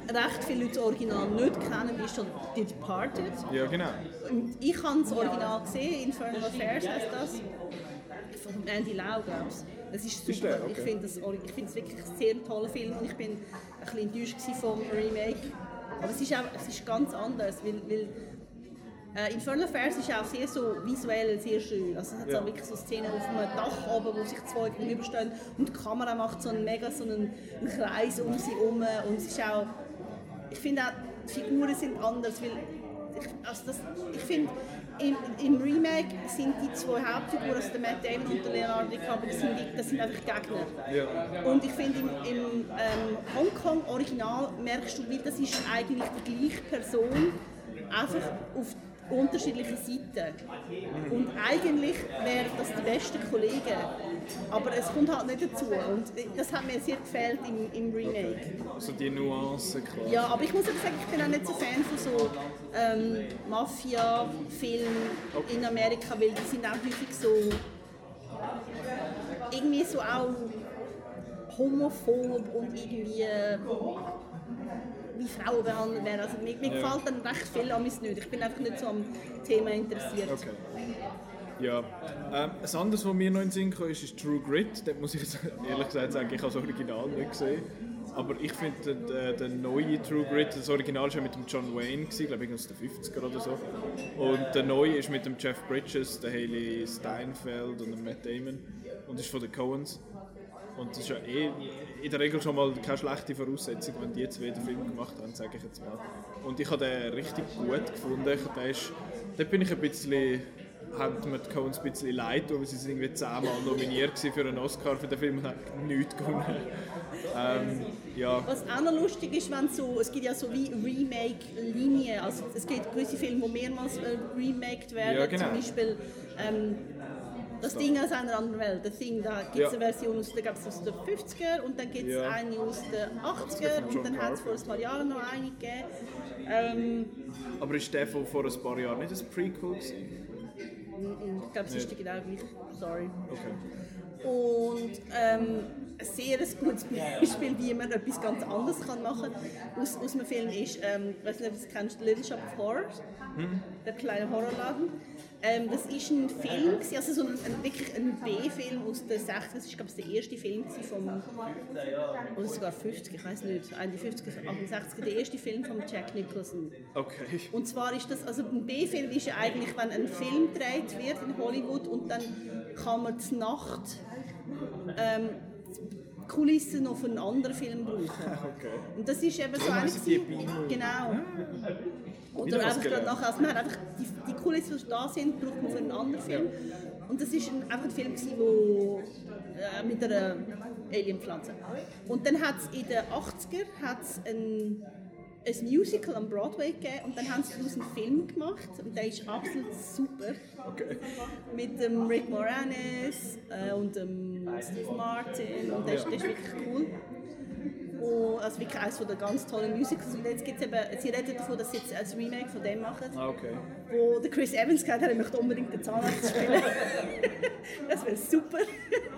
recht viele Leute das Original nicht kennen, ist schon The Departed. Ja, genau. Und ich habe das Original gesehen, Infernal Affairs heißt das. Von Andy Lau, glaube ich. Das ist super. Ist okay. Ich finde es wirklich ein sehr toller Film und ich bin ein bisschen enttäuscht vom Remake. Aber es ist, auch, es ist ganz anders, weil, weil äh, Infernal Affairs ist auch sehr so visuell sehr schön. Also es hat ja. so wirklich so Szenen auf einem Dach oben, wo sich zwei gegenüberstehen und die Kamera macht so einen mega so einen Kreis um sie herum und es ist auch ich finde auch, die Figuren sind anders, weil ich, also das, ich finde, im, im, Remake sind die zwei Hauptfiguren, also der Matt Damon und der Leonardo DiCaprio, das sind, das sind einfach Gegner. Ja. Und ich finde, im, im ähm, Hongkong-Original merkst du, weil das ist eigentlich die gleiche Person, einfach auf unterschiedliche Seiten. Und eigentlich wären das die besten Kollegen. Aber es kommt halt nicht dazu. Und das hat mir sehr gefällt im, im Remake. Also die Nuancen quasi. Ja, aber ich muss auch sagen, ich bin auch nicht so Fan von so ähm, Mafia-Filmen okay. in Amerika, weil die sind auch häufig so irgendwie so auch homophob und irgendwie wie Frauen behandelt werden. Also mir, mir ja. gefällt dann recht viel an nicht. Ich bin einfach nicht so am Thema interessiert. Okay. Ja. Ähm, ein anderes, was mir noch in den Sinn kam, ist, ist True Grit. Das muss ich ehrlich gesagt sagen, ich habe das Original nicht gesehen. Aber ich finde, der, der, neue True Grit, das Original war mit dem John Wayne, glaube ich, aus den 50er oder so. Und der neue ist mit dem Jeff Bridges, der Haley Steinfeld und dem Matt Damon. Und ist von den Coens. Und das ist ja eh in der Regel schon mal keine schlechte Voraussetzung, wenn die zwei den Film gemacht haben, sage ich jetzt mal. Und ich habe den richtig gut gefunden. Der ist, dort bin ich ein bisschen haben mir die Coens ein bisschen leid, weil sie sind irgendwie zehnmal nominiert für einen Oscar für den Film und haben nichts gewonnen. Ähm, ja. Was auch noch lustig ist, wenn so, es gibt ja so wie Remake-Linien, also es gibt gewisse Filme, die mehrmals äh, remaked werden, ja, genau. zum Beispiel ähm, das Ding aus einer anderen Welt. Das Ding, da gibt es ja. eine Version aus, da aus den 50er und dann gibt es ja. eine aus den 80er und dann hat es vor ein paar Jahren noch eine gegeben. Ähm, Aber ist der von vor ein paar Jahren nicht ein Prequel gewesen? Ich glaube, es ist genau gleich. Sorry. Okay. Und ähm, ein sehr gutes Beispiel, wie man etwas ganz anderes kann machen kann aus, aus einem Film ist, ähm, ich weiß nicht, ob du es kennst, Little Shop of Horrors, hm? der kleine Horrorladen. Ähm, das ist ein Film, also so ein, ein wirklich ein B-Film aus den 60 Das ist, glaube ich, der erste Film vom, oder sogar 50, ich weiß nicht, Ende 50 68 der erste Film von Jack Nicholson. Okay. Und zwar ist das, also ein B-Film ist ja eigentlich, wenn ein Film gedreht wird in Hollywood und dann kann man zur Nacht ähm, Kulissen noch für einen anderen Film brauchen. Okay. Und das ist eben so eines. Genau. Oder einfach gerade nachher, also man hat einfach die, die Kulissen, die da sind, braucht man für einen anderen Film. Und das war ein, einfach ein Film, gewesen, wo, äh, mit einer Alienpflanze. Und dann hat es in den 80er hat's einen ein Musical am Broadway gegeben und dann haben sie daraus einen Film gemacht und der ist absolut super. Okay. Mit dem Rick Moranis äh, und dem Steve Martin und der der ist wirklich cool. Und, also wirklich eines der ganz tollen Musicals. Und jetzt gibt's eben, sie reden davon, dass sie jetzt ein Remake von dem machen, Ah, okay. wo der Chris Evans gesagt hat, er möchte unbedingt den Zahnarzt spielen. das wäre super.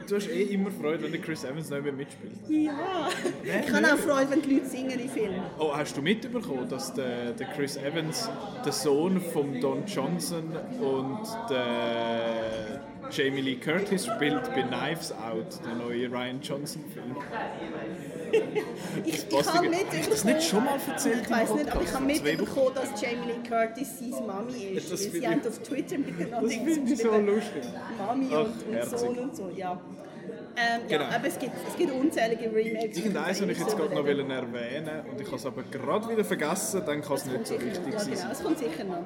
Du hast eh immer Freude, wenn der Chris Evans mehr mitspielt. Ja. Ich habe auch Freude, wenn die Leute singen in Filmen. Oh, hast du mitbekommen, dass der, der Chris Evans der Sohn von Don Johnson und der Jamie Lee Curtis spielt bei Knives Out, der neue Ryan Johnson Film? Ich, ich habe nicht Hast das nicht schon mal erzählt Ich weiß nicht, aber ich habe mitbekommen, dass Jamie Lee Curtis seine Mami ist. Das sie haben auf Twitter miteinander Das finde ich so lustig. Mami Ach, und, und. Sohn und so, ja. Ähm, Genau. ja, aber es gibt, es gibt unzählige Remakes. Irgendeins wollte ich jetzt gerade noch wollen erwähnen und ich habe es aber gerade wieder vergessen, dann kann es nicht so richtig Ja, sein. genau, es kommt sicher noch.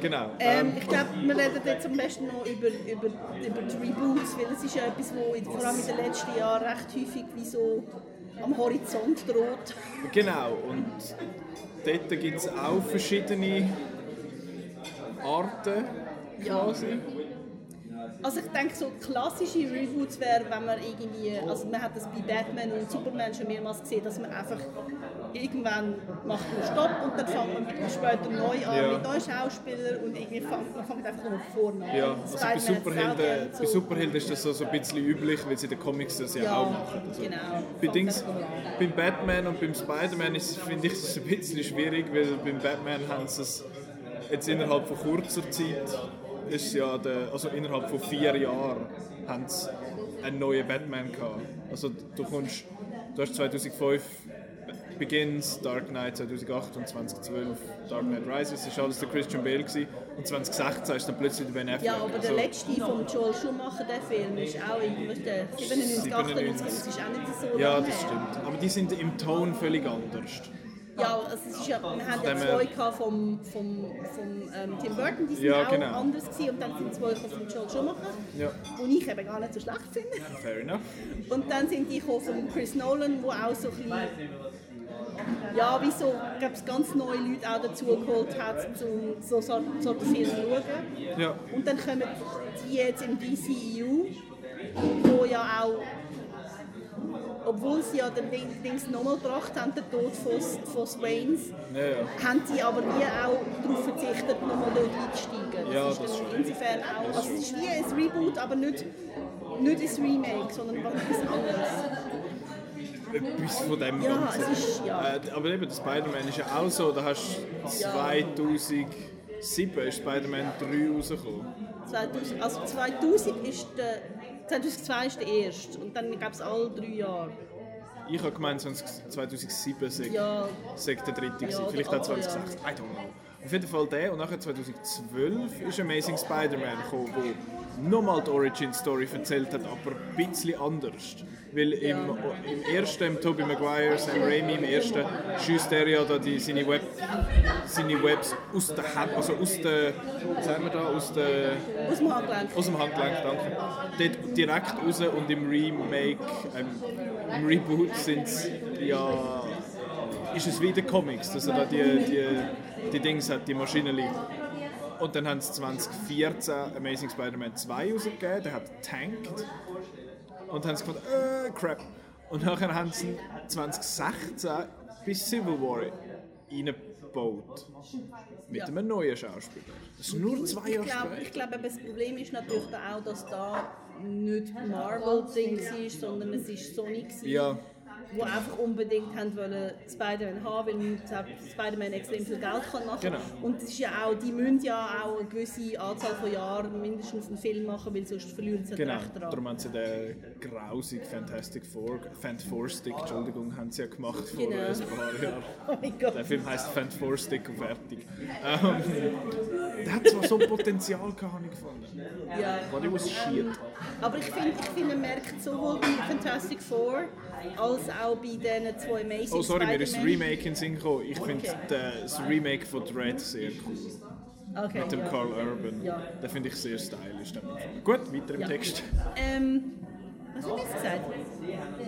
Genau. Ähm, Ähm, ich glaube, wir reden jetzt am besten noch über, über, über die Reboots, weil es ist ja etwas, was in- vor allem in den letzten Jahren recht häufig wie so am Horizont droht. Genau, und dort gibt es auch verschiedene Arten quasi. Also ich denke, so klassische Reboots wäre, wenn man irgendwie, also man hat das bei Batman und Superman schon mehrmals gesehen, dass man einfach irgendwann macht man Stopp und dann fängt man später neu an Ja. mit neuen Schauspielern und irgendwie fängt man fängt einfach nur vorne an. Ja, also bei Superhelden, bei so. Superhelden ist das so, so ein bisschen üblich, weil sie in den Comics das ja, Ja, auch machen. Also genau. Bei Dings, beim Batman und beim Spider-Man finde ich es ein bisschen schwierig, weil beim Batman haben sie es jetzt innerhalb von kurzer Zeit, ist ja der, also innerhalb von vier Jahren, haben sie einen neuen Batman gehabt. Also du kommst, du hast 2005 Begins, Dark Knight 2008 und 2012 Dark Knight Rises, das war alles der Christian Bale gewesen. und 2016 ist dann plötzlich der Ben Affleck. Ja, aber der Also- letzte von Joel Schumacher, der Film, ist auch irgendwas, der 97, 98, 97. das ist auch nicht so Ja, das stimmt. Aber die sind im Ton völlig anders. Ja, also es ist ja, wir haben ja zwei gehabt vom, vom, vom ähm, Tim Burton, die sind Ja, auch genau. anders gewesen und dann sind zwei von Joel Schumacher, Ja, und ich eben gar nicht so schlecht finde. fair enough. Und dann sind die von Chris Nolan, wo auch so ein bisschen, ja, wie so, glaube, ganz neue Leute auch dazu geholt hat, um so so so einen Film zu schauen. Ja, Und dann kommen die jetzt im DCEU, wo ja auch, obwohl sie ja den Ding- Dings nochmal gebracht haben, den Tod von, von Swains, ja, ja. haben sie aber nie auch darauf verzichtet, nochmal dort einzusteigen. Ja, ist das insofern auch, also es ist wie ein Reboot, aber nicht, nicht ein Remake, sondern was etwas anderes. Etwas von dem Ja, Ganzen. ist, ja. Äh, aber eben, der Spider-Man ist ja auch so, da hast du 2007 ist Spider-Man 3 rausgekommen. 2000, also 2000 ist der, 2002 ist der erste und dann gab es alle drei Jahre. Ich habe gemeint, sonst 2007 sei, Ja, sei der dritte gewesen. Ja, vielleicht oder- auch 2016, I don't know. Auf jeden Fall der und nachher 2012 ist Amazing Spider-Man gekommen, wo nochmal die Origin-Story erzählt hat, aber ein bisschen anders. Weil im, im ersten, im Tobey Maguire, Sam Raimi, im ersten schießt er ja da die, seine, Web, seine Webs aus der Hand, also aus der, was sagen wir da, aus der aus dem Handgelenk. aus dem Handgelenk, danke. Dort direkt raus und im Remake, ähm, im Reboot sind ja, ist es wieder Comics, dass er da die, die, die Dings hat, die Maschinen Und dann haben sie 2014 Amazing Spider-Man 2 rausgegeben, der hat tankt. Und haben sie gefunden, äh, crap. Und nachher haben sie 2016 bis Civil War reingebaut. Mit Ja. einem neuen Schauspieler. Das ist nur zwei Jahre später. ich glaube, das Problem ist natürlich auch, dass da nicht Marvel-Ding war, sondern es war Sony, gewesen, Ja. Wo einfach unbedingt haben wollen Spider-Man haben, weil sagt, Spider-Man extrem viel Geld kann machen Genau. Und es ist ja auch, die müssen ja auch eine gewisse Anzahl von Jahren mindestens einen Film machen, weil sonst verlieren sie Genau, das Recht darum daran. haben sie den grausig Fantastic Four, Fant Four Stick, Entschuldigung, haben sie ja gemacht vor Genau. ein paar Jahren. Oh mein Gott. Der Film heisst Fant Four Stick und fertig. Ähm, der hat zwar so Potenzial gehabt, habe ich gefunden. Ja. But it was shit. Aber ich finde, ich finde, man merkt sowohl bei Fantastic Four als auch bei diesen zwei Amazing Oh sorry, mir ist das. Remake in den Sinn gekommen. Ich finde Okay. den- das Remake von Dread sehr cool. Okay, Mit dem ja. Carl Urban. Ja. Den finde ich sehr stylisch. Gut, weiter im Ja. Text. Ähm, Was habe ich jetzt gesagt?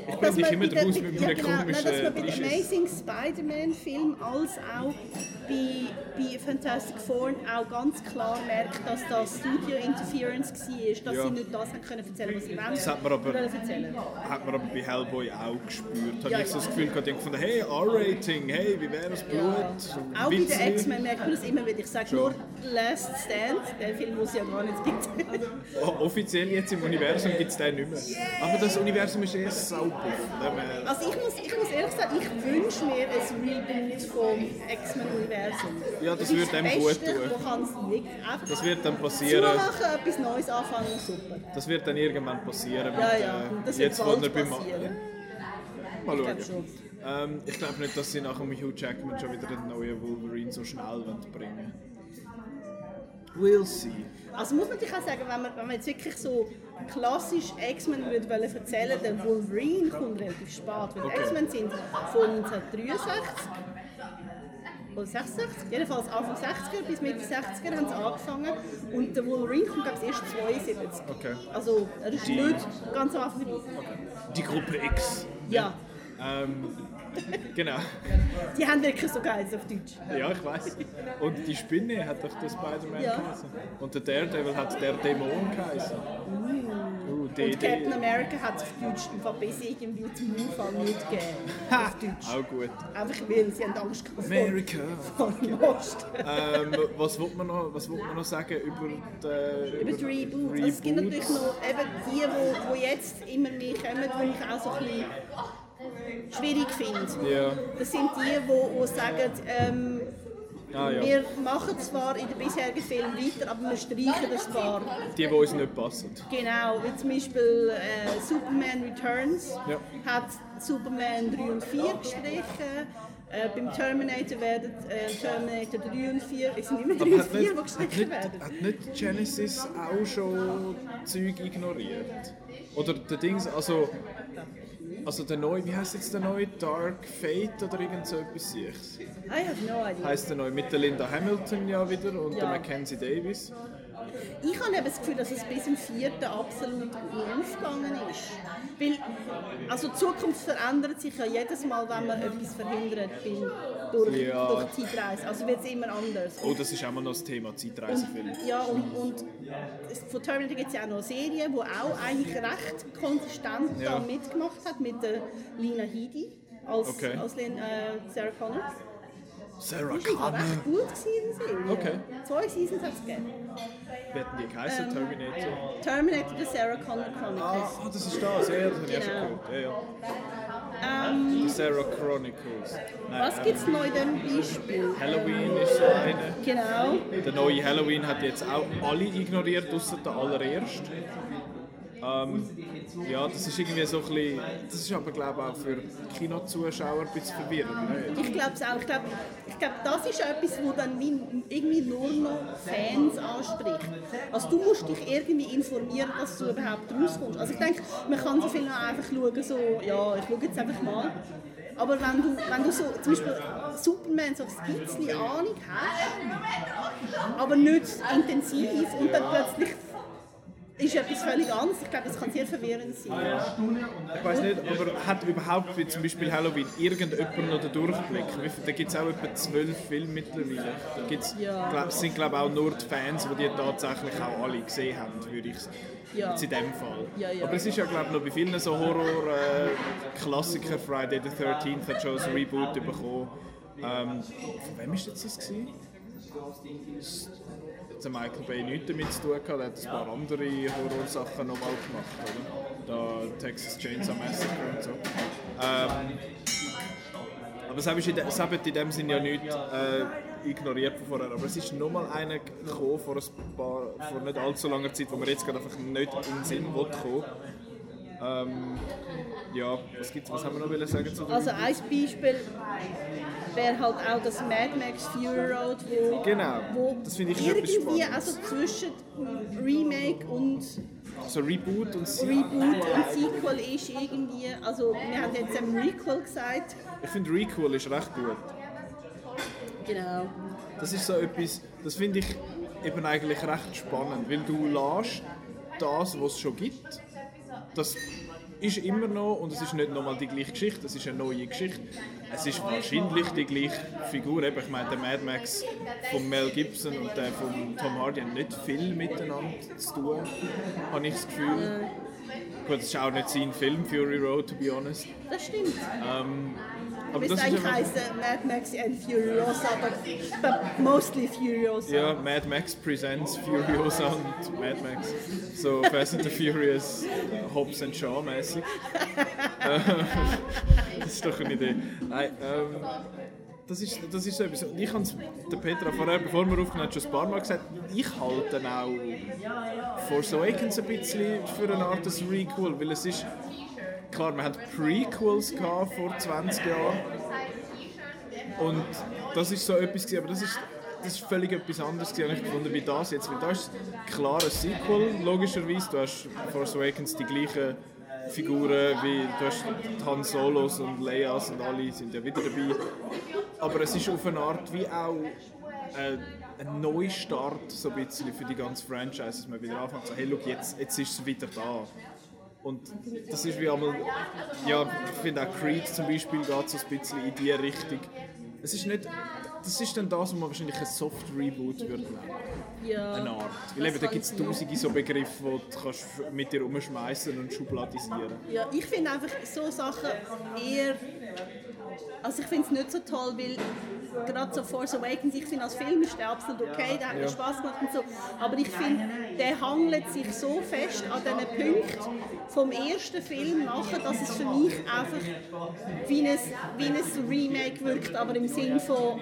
Ich bringe dich immer der- mit ja, meinen genau, nein, dass man bei den. Amazing Spider-Man-Film als auch bei, bei Fantastic Four auch ganz klar merkt, dass das Studio Interference war, dass Ja. sie nicht das haben können erzählen, was sie wollen. Das hat man aber-. Hat man aber bei Hellboy auch gespürt. Habe Ja, ich so ja. das Gefühl gehabt, ich gefunden, hey, R-Rating, hey, wie wäre das Blut? Auch bei den Witzig. X-Men merkt man das immer wieder. Ich sage nur Last Stand, den Film, den es ja gar nicht gibt. O- Offiziell jetzt im Universum gibt es den nicht mehr. Aber das Universum ist eher saupuff. Also ich muss, ich muss ehrlich sagen, ich wünsche mir ein Reboot vom X-Men-Universum. Ja, das ist würde dem Beste, gut tun. nicht Das wird dann passieren. zumachen, etwas Neues anfangen, super. Das wird dann irgendwann passieren. Ja, mit, ja, äh, das wird jetzt, wo bald er beim- passieren. Mal Ich schauen. glaube. Ähm, ich glaube nicht, dass sie nach dem Hugh Jackman schon wieder einen neuen Wolverine so schnell wollen bringen We'll see. Also muss man natürlich auch sagen, wenn man, wenn man jetzt wirklich so klassisch X-Men würde erzählen, der Wolverine kommt relativ spät, weil Okay. X-Men sind von 1963 oder 66, jedenfalls Anfang 60er bis Mitte 60er haben sie angefangen und der Wolverine kommt glaube ich erst 72. Okay. Also er ist Die- nicht ganz am Anfang dabei. Die Gruppe X. Ja, Ähm, genau. die haben wirklich so geheißen auf Deutsch. Ja, ich weiß. Und die Spinne hat doch der Spider-Man Ja. geheißen. Und der Daredevil hat der Dämon geheißen. Uh, Und DD. Captain America hat es auf Deutsch einfach bis irgendwie zum Anfang nicht gegeben. Auf Deutsch. Auch gut. Einfach weil sie haben Angst gehabt America. von Lost. ähm, was will man noch, was will man noch sagen über die, Über die Reboot. Also es gibt natürlich noch eben die, die, die jetzt immer mehr kommen, die ich auch so ein bisschen schwierig finde. Ja. Das sind die, die, die sagen, ähm, Ah, ja. wir machen zwar in den bisherigen Filmen weiter, aber wir streichen das paar. Die, die uns nicht passen. Genau, wie zum Beispiel äh, Superman Returns Ja. hat Superman 3 und 4 gestrichen. Äh, beim Terminator werden äh, Terminator 3 und 4, es sind immer 3 Aber und hat 4, nicht, die gestrichen werden. hat nicht Genesis auch schon Zeug ignoriert? Oder der Dings, also, also der neue, wie heißt jetzt der neue? Dark Fate oder irgend so etwas ich's. I have no idea. Heißt der neue mit der Linda Hamilton ja wieder und der Ja. Mackenzie Davis. Ich habe eben das Gefühl, dass es bis zum vierten absolut aufgegangen ist. Weil, also die Zukunft verändert sich ja jedes Mal, wenn man etwas verhindert beim, durch, Ja. durch die Zeitreise. Also wird es immer anders. Oh, das ist auch mal noch das Thema Zeitreisefilm. Ja, und, und von Terminator gibt es ja auch noch eine Serie, die auch eigentlich recht konsistent Ja. da mitgemacht hat mit der Lina Headey als, Okay. als Lin, äh, Sarah Connor. Sarah Das war recht gut gewesen, Serie. Okay. Zwei Seasons hat es gegeben. Wie hat denn die geheißen? Terminator? Terminator, the Sarah Connor Chronicles. Ah, das ist das. Ja, das habe ich auch schon Genau. gehört. Ja, ja. Ähm, Sarah Chronicles. Nein, was gibt es in diesem Beispiel? Halloween ist so eine. Genau. Der neue Halloween hat jetzt auch alle ignoriert, außer der allererste. Ähm, ja, das ist irgendwie so ein bisschen, das ist aber glaube ich auch für Kinozuschauer ein bisschen verwirrend. Nicht? Ich glaube es auch. Ich glaube, ich glaub, das ist etwas, wo dann wie, irgendwie nur noch Fans anspricht. Also du musst dich irgendwie informieren, dass du überhaupt rauskommst. Also ich denke, man kann so viel einfach schauen, so, ja, ich schaue jetzt einfach mal. Aber wenn du, wenn du so zum Beispiel Superman so ein bisschen Ahnung hast, aber nicht intensiv und dann plötzlich ist etwas völlig anderes, ich glaube, das kann sehr verwirrend sein. Ich weiß nicht, aber hat überhaupt wie zum Beispiel Halloween irgendjemand noch den Durchblick? Da gibt es auch etwa zwölf Filme mittlerweile. Da gibt's, Ja. glaub, sind glaube auch nur die Fans, die die tatsächlich auch alle gesehen haben, würde ich sagen. Ja. Jetzt in dem Fall. Ja, ja. Aber es ist ja glaube ich noch bei vielen so Horror-Klassiker, Friday the 13th hat schon ein Reboot bekommen. Ähm, von wem ist jetzt das gewesen? Der Michael Bay nichts damit zu tun gehabt, er hat ein paar andere Horrorsachen nochmal gemacht, oder? Da Texas Chainsaw Massacre und so. Ähm, aber es in hat in dem Sinne ja nicht äh, ignoriert von vorher. Aber es ist nochmal einer gekommen vor, ein paar, vor nicht allzu langer Zeit, wo man jetzt gerade einfach nicht in den Sinn will kommen. Ähm, ja, was, gibt's, was haben wir noch wollen sagen zu? Also ein Beispiel wäre halt auch das Mad Max Fury Road, wo, Genau, wo das finde ich irgendwie also zwischen Remake und so Reboot und so. Reboot und Sequel ist irgendwie, also wir haben jetzt ein Requel gesagt. Ich finde Recool ist recht gut. Genau. Das ist so etwas, das finde ich eben eigentlich recht spannend, weil du lässt das, was es schon gibt, das ist immer noch, und es ist nicht nochmal die gleiche Geschichte, es ist eine neue Geschichte. Es ist wahrscheinlich die gleiche Figur. Eben, ich meine, der Mad Max von Mel Gibson und der von Tom Hardy haben nicht viel miteinander zu tun, habe ich das Gefühl. Gut, es ist auch nicht sein Film, Fury Road, to be honest. Das stimmt. Ähm, aber das eigentlich heißt Mad Max and Furiosa, but, but mostly Furiosa. Ja, Mad Max presents Furiosa und Mad Max. So Fast and the Furious, Hobbs and Shaw mäßig. das ist doch eine Idee. Nein, ähm, das ist, das ist so etwas. Ich habe es der Petra vorher, bevor wir aufgenommen haben, schon ein paar Mal gesagt, ich halte auch Force Awakens ein bisschen für eine Art des Requel, weil es ist, klar, man hat Prequels vor 20 Jahren und das ist so etwas, aber das ist, das ist völlig etwas anderes habe ich gefunden wie das jetzt, weil da ist klar ein Sequel, logischerweise, du hast Force Awakens die gleichen Figuren wie du hast Han Solos und Leias und alle sind ja wieder dabei. Aber es ist auf eine Art wie auch äh, ein Neustart so ein bisschen für die ganze Franchise, dass man wieder anfängt zu sagen, hey, look, jetzt, jetzt ist es wieder da. Und das ist wie einmal, ja, ich finde auch Creed zum Beispiel geht so ein bisschen in die Richtung. Es ist nicht, das ist dann das, was man wahrscheinlich ein Soft-Reboot würde nennen. Ja. Eine Art. Weil eben, da gibt es tausende so Begriffe, die du kannst mit dir umschmeißen und schubladisieren Ja, ich finde einfach so Sachen eher... Also ich finde es nicht so toll, weil gerade so Force Awakens, ich finde als Film ist der absolut okay, der hat mir Spaß gemacht und so, aber ich finde, der hangelt sich so fest an diesen Punkten vom ersten Film nachher, dass es für mich einfach wie ein, wie ein Remake wirkt, aber im Sinn von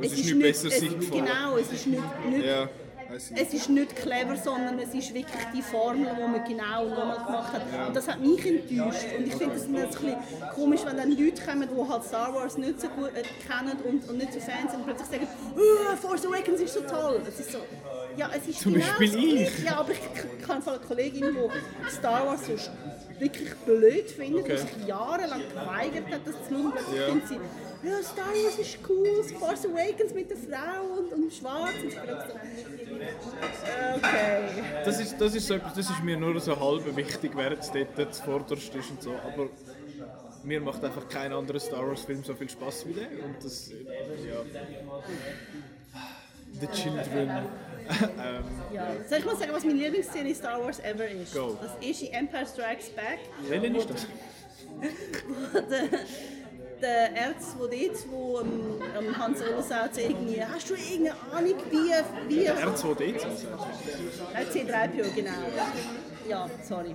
es, es ist nicht besser es, Genau, es ist nicht, nicht ja. Es ist nicht clever, sondern es ist wirklich die Formel, die man genau nochmal gemacht hat. Und das hat mich enttäuscht. Und ich finde es ein bisschen komisch, wenn dann Leute kommen, die halt Star Wars nicht so gut äh, kennen und, und nicht so Fans sind und plötzlich sagen, oh, Force Awakens ist so toll. Es ist so, ja, es ist Zum genau Beispiel ich. Ja, aber ich kann von einer Kollegin, die Star Wars so wirklich blöd findet okay. und sich jahrelang geweigert hat, das zu schauen, plötzlich ja. findet sie, ja, Star Wars ist cool, Force Awakens mit der Frau und, und schwarz. Und ich so, okay. Das ist, das, ist so, das ist mir nur so halb wichtig, während es dort zuvorderst ist und so. Aber mir macht einfach kein anderer Star Wars Film so viel Spaß wie der. Und das, ja. The Children. Ähm, ja. Soll ich mal sagen, was meine Lieblingsszene Star Wars ever ist? Go. Das ist in Empire Strikes Back. Welchen ist das? der der dort, wo ähm, ähm, Hans Solo sagt, irgendwie, hast du irgendeine Ahnung, wie... wie der Arzt, der dort C3PO, genau. Ja, sorry.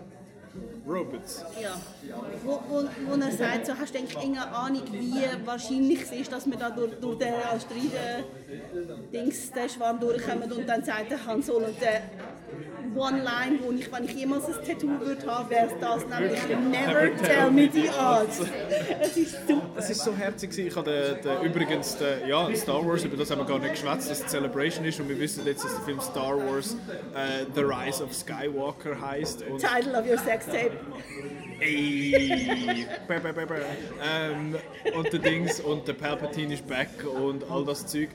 Robots. Ja. Wo, wo, wo er sagt, so, hast du irgendeine Ahnung, wie wahrscheinlich es ist, dass wir da durch, durch den Asteroiden-Dings, den Schwarm durchkommen und dann sagt der Han Solo, der One-Line, wo ich, wenn ich jemals ein Tattoo würde haben, wäre es das, nämlich Never tell me the odds. Es ist super. Es ist so herzig. Ich habe den, den, übrigens den, ja, Star Wars, über das haben wir gar nicht geschwätzt, dass es Celebration ist und wir wissen jetzt, dass der Film Star Wars uh, The Rise of Skywalker heißt. Und Title of your sex tape. Ey, ähm, und der Dings und der Palpatine ist back und all das Zeug.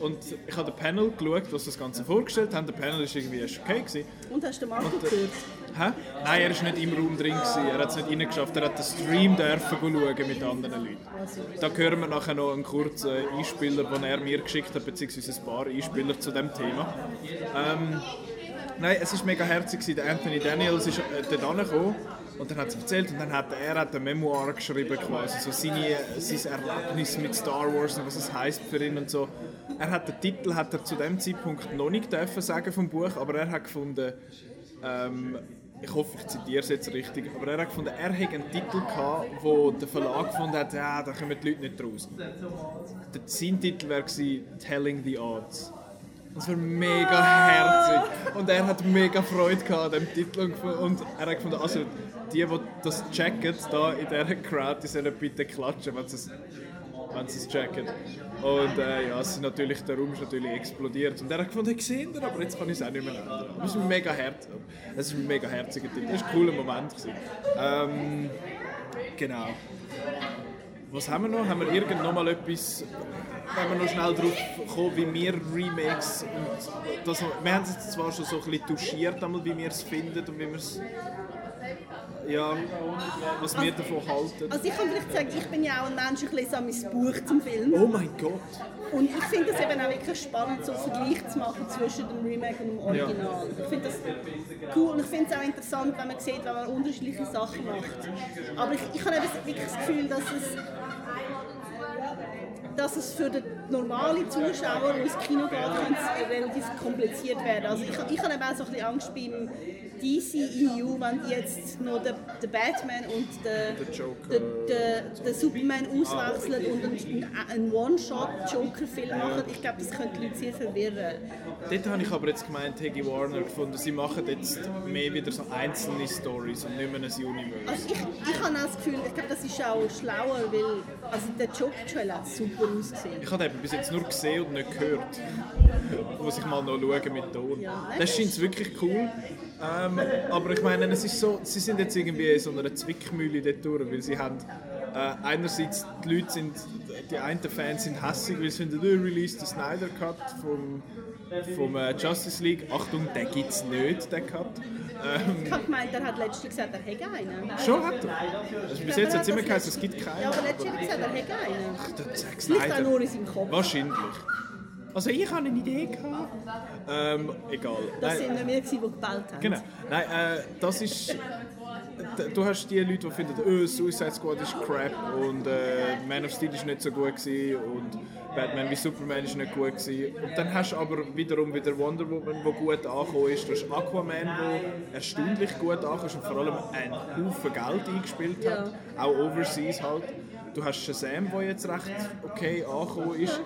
Und ich habe den Panel geschaut, was das Ganze vorgestellt haben. Der Panel war irgendwie erst okay. Gewesen. Und hast du den Marco gehört? Hä? Nein, er war nicht im Raum drin. Gewesen. Er hat es nicht reingeschafft. Er hat den Stream dürfen schauen mit anderen Leuten. Da hören wir nachher noch einen kurzen Einspieler, den er mir geschickt hat, beziehungsweise ein paar Einspieler zu dem Thema. Ähm, nein, es war mega herzig. Der Anthony Daniels ist äh, dort angekommen und dann hat er erzählt und dann hat er hat ein Memoir geschrieben quasi, so seine, sein Erlebnis mit Star Wars und was es heisst für ihn und so. Er hat den Titel hat er zu dem Zeitpunkt noch nicht dürfen sagen vom Buch, aber er hat gefunden, ähm, ich hoffe, ich zitiere es jetzt richtig, aber er hat gefunden, er hätte einen Titel gehabt, wo der Verlag gefunden hat, ja, da kommen die Leute nicht raus. sein Titel wäre Telling the Odds. Das war mega herzig. Und er hat mega Freude gehabt an dem Titel. Und er hat gefunden, also die, die das checken, da in dieser Crowd, die sollen bitte klatschen, wenn sie es, wenn sie es checken. Und äh, ja, es ist natürlich, der Raum ist natürlich explodiert. Und er hat gefunden, ich sehe ihn, aber jetzt kann ich es auch nicht mehr ändern. Es ist ein mega herz, es ist ein mega herziger Titel. Das war ein cooler Moment. Ähm, genau. Was haben wir noch? Haben wir irgend noch mal etwas, wenn wir noch schnell drauf kommen, wie wir Remakes und das, wir haben es zwar schon so ein bisschen touchiert, wie wir es finden und wie wir es ja, was wir davon halten. Also ich kann vielleicht sagen, ich bin ja auch ein Mensch, ich lese auch mein Buch zum Film. Oh mein Gott! Und ich finde es eben auch wirklich spannend, so einen Vergleich zu machen zwischen dem Remake und dem Original. Ja. Ich finde das cool und ich finde es auch interessant, wenn man sieht, wenn man unterschiedliche Sachen macht. Aber ich, ich habe eben wirklich das Gefühl, dass es dass es für den normalen Zuschauer, der ins Kino geht, relativ kompliziert werden. Also ich, ich habe auch so ein bisschen Angst beim DCEU, wenn die jetzt noch den, den Batman und den, den, den, den Superman auswechseln und einen, einen One-Shot-Joker-Film machen. Ich glaube, das könnte Leute sehr verwirren. Dort habe ich aber jetzt gemeint, Heggy Warner gefunden, sie machen jetzt mehr wieder so einzelne Stories und nicht mehr ein Universe. Also ich, ich habe auch das Gefühl, ich glaube, das ist auch schlauer, weil also der Joker-Trailer hat super ausgesehen. Ich habe den bis jetzt nur gesehen und nicht gehört. Muss ich mal noch schauen mit Ton. Ja, das scheint wirklich cool. Ähm, aber ich meine, es ist so, sie sind jetzt irgendwie in so einer Zwickmühle dort durch, weil sie haben äh, einerseits die Leute sind, die einen Fans sind hässlich, weil sie finden, oh, release den Snyder Cut vom, vom äh, Justice League. Achtung, den gibt es nicht, den Cut. Ähm, ich habe gemeint, er hat letztens gesagt, er hätte einen. Schon hat er? Also bis jetzt hat es immer geheißen, es gibt keinen. Ja, aber letztens hat er gesagt, er hätte einen. Ach, der Zack Snyder. Vielleicht auch nur in seinem Kopf. Wahrscheinlich. Also ich habe eine Idee gehabt. Ähm, egal. Das sind wir, die gebaut haben. Genau. Nein, äh, das ist... Du hast die Leute, die finden, oh, Suicide Squad ist crap und äh, Man of Steel ist nicht so gut gewesen und Batman wie Superman ist nicht gut gewesen. Und dann hast du aber wiederum wieder Wonder Woman, der gut angekommen ist. Du hast Aquaman, der erstaunlich gut angekommen ist und vor allem einen Haufen Geld eingespielt hat. Ja. Auch Overseas halt. Du hast Shazam, der jetzt recht okay angekommen ist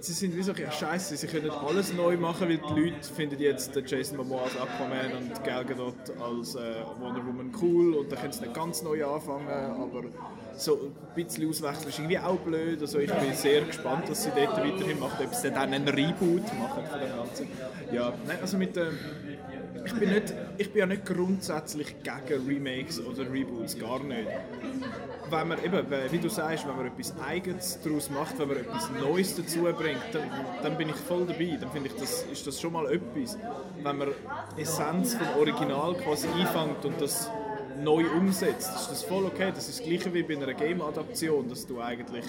sie sind wie so, ja scheiße, sie können alles neu machen, weil die Leute finden jetzt Jason Momoa als Aquaman und Gal Gadot als äh, Wonder Woman cool und dann können sie nicht ganz neu anfangen, aber so ein bisschen auswechseln ist irgendwie auch blöd. Also ich bin sehr gespannt, was sie dort weiterhin machen, ob sie dann einen Reboot machen von dem Ganzen. Ja, nein, also mit äh, ich bin, nicht, ich bin ja nicht grundsätzlich gegen Remakes oder Reboots, gar nicht wenn man eben, wie du sagst, wenn man etwas Eigenes daraus macht, wenn man etwas Neues dazu bringt, dann, dann bin ich voll dabei. Dann finde ich, das, ist das schon mal etwas. Wenn man Essenz vom Original quasi einfängt und das neu umsetzt, ist das voll okay. Das ist das gleiche wie bei einer Game-Adaption, dass du eigentlich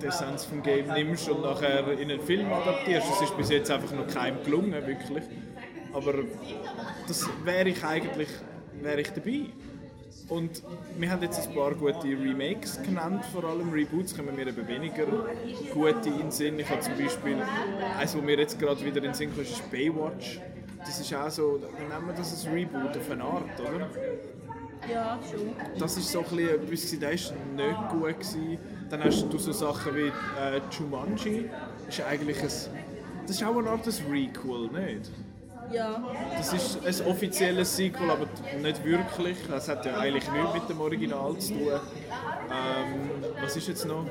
die Essenz vom Game nimmst und nachher in einen Film adaptierst. Das ist bis jetzt einfach noch keinem gelungen, wirklich. Aber das wäre ich eigentlich wäre ich dabei. Und wir haben jetzt ein paar gute Remakes genannt, vor allem Reboots kommen mir eben weniger gute in den Sinn. Ich habe zum Beispiel, eins, was mir jetzt gerade wieder in den Sinn kommt, ist Baywatch. Das ist auch so, wie nennen wir das, ein Reboot auf eine Art, oder? Ja, schon. Das ist so ein bisschen etwas, das war nicht gut. Gewesen. Dann hast du so Sachen wie äh, Jumanji, das ist eigentlich ein, das ist auch eine Art Requel, nicht? Ja. Das ist ein offizielles Sequel, aber nicht wirklich. Das hat ja eigentlich nichts mit dem Original zu tun. Ähm, was ist jetzt noch?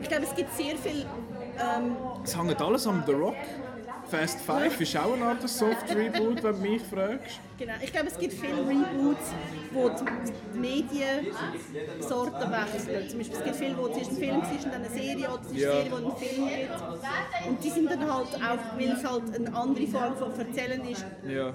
Ich glaube, es gibt sehr viel. Ähm es hängt alles am The Rock. Fast Five ist auch eine Art Soft-Reboot, wenn du mich fragst. Genau, ich glaube, es gibt viele Reboots, wo die Mediensorten wechseln. Zum Beispiel, es gibt viele, wo zuerst ein Film ist und dann eine Serie oder eine ja. Serie, wo ein Film gibt. Und die sind dann halt auch, weil es halt eine andere Form von Erzählen ist, ja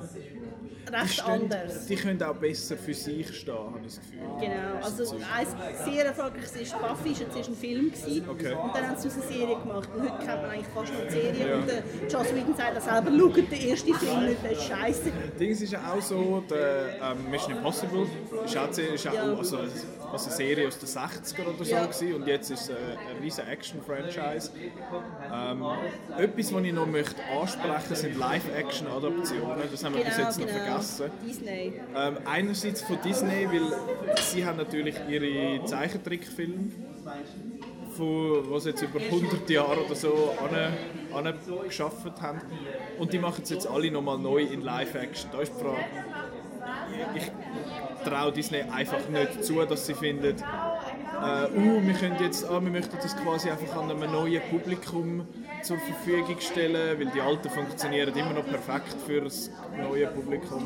recht die anders. Die können auch besser für sich stehen, habe ich das Gefühl. Genau, also ein sehr erfolgreiches ist Buffy, war jetzt ein Film gewesen, okay. und dann haben sie eine Serie gemacht und heute kennt man eigentlich fast nur die Serie ja. und der Joss Whedon sagt das selber, schaut den ersten Film nicht, der ist scheiße. Dings ist ja auch so, der ähm, Mission Impossible ist auch, ist auch ja. also, also eine Serie aus den 60er oder so ja. gewesen, und jetzt ist es ein riesen Action-Franchise. Ähm, etwas, was ich noch möchte ansprechen möchte, sind Live-Action-Adaptionen, das haben wir genau, bis jetzt genau. noch vergessen vergessen. Disney. Ähm, einerseits von Disney, weil sie haben natürlich ihre Zeichentrickfilme, von, was jetzt über 100 Jahre oder so an, haben. Und die machen es jetzt alle nochmal neu in Live-Action. Da ist die Frage, ich traue Disney einfach nicht zu, dass sie finden, äh, uh, wir, können jetzt, ah, wir möchten das quasi einfach an einem neuen Publikum zur Verfügung stellen, weil die alten funktionieren immer noch perfekt für das neue Publikum.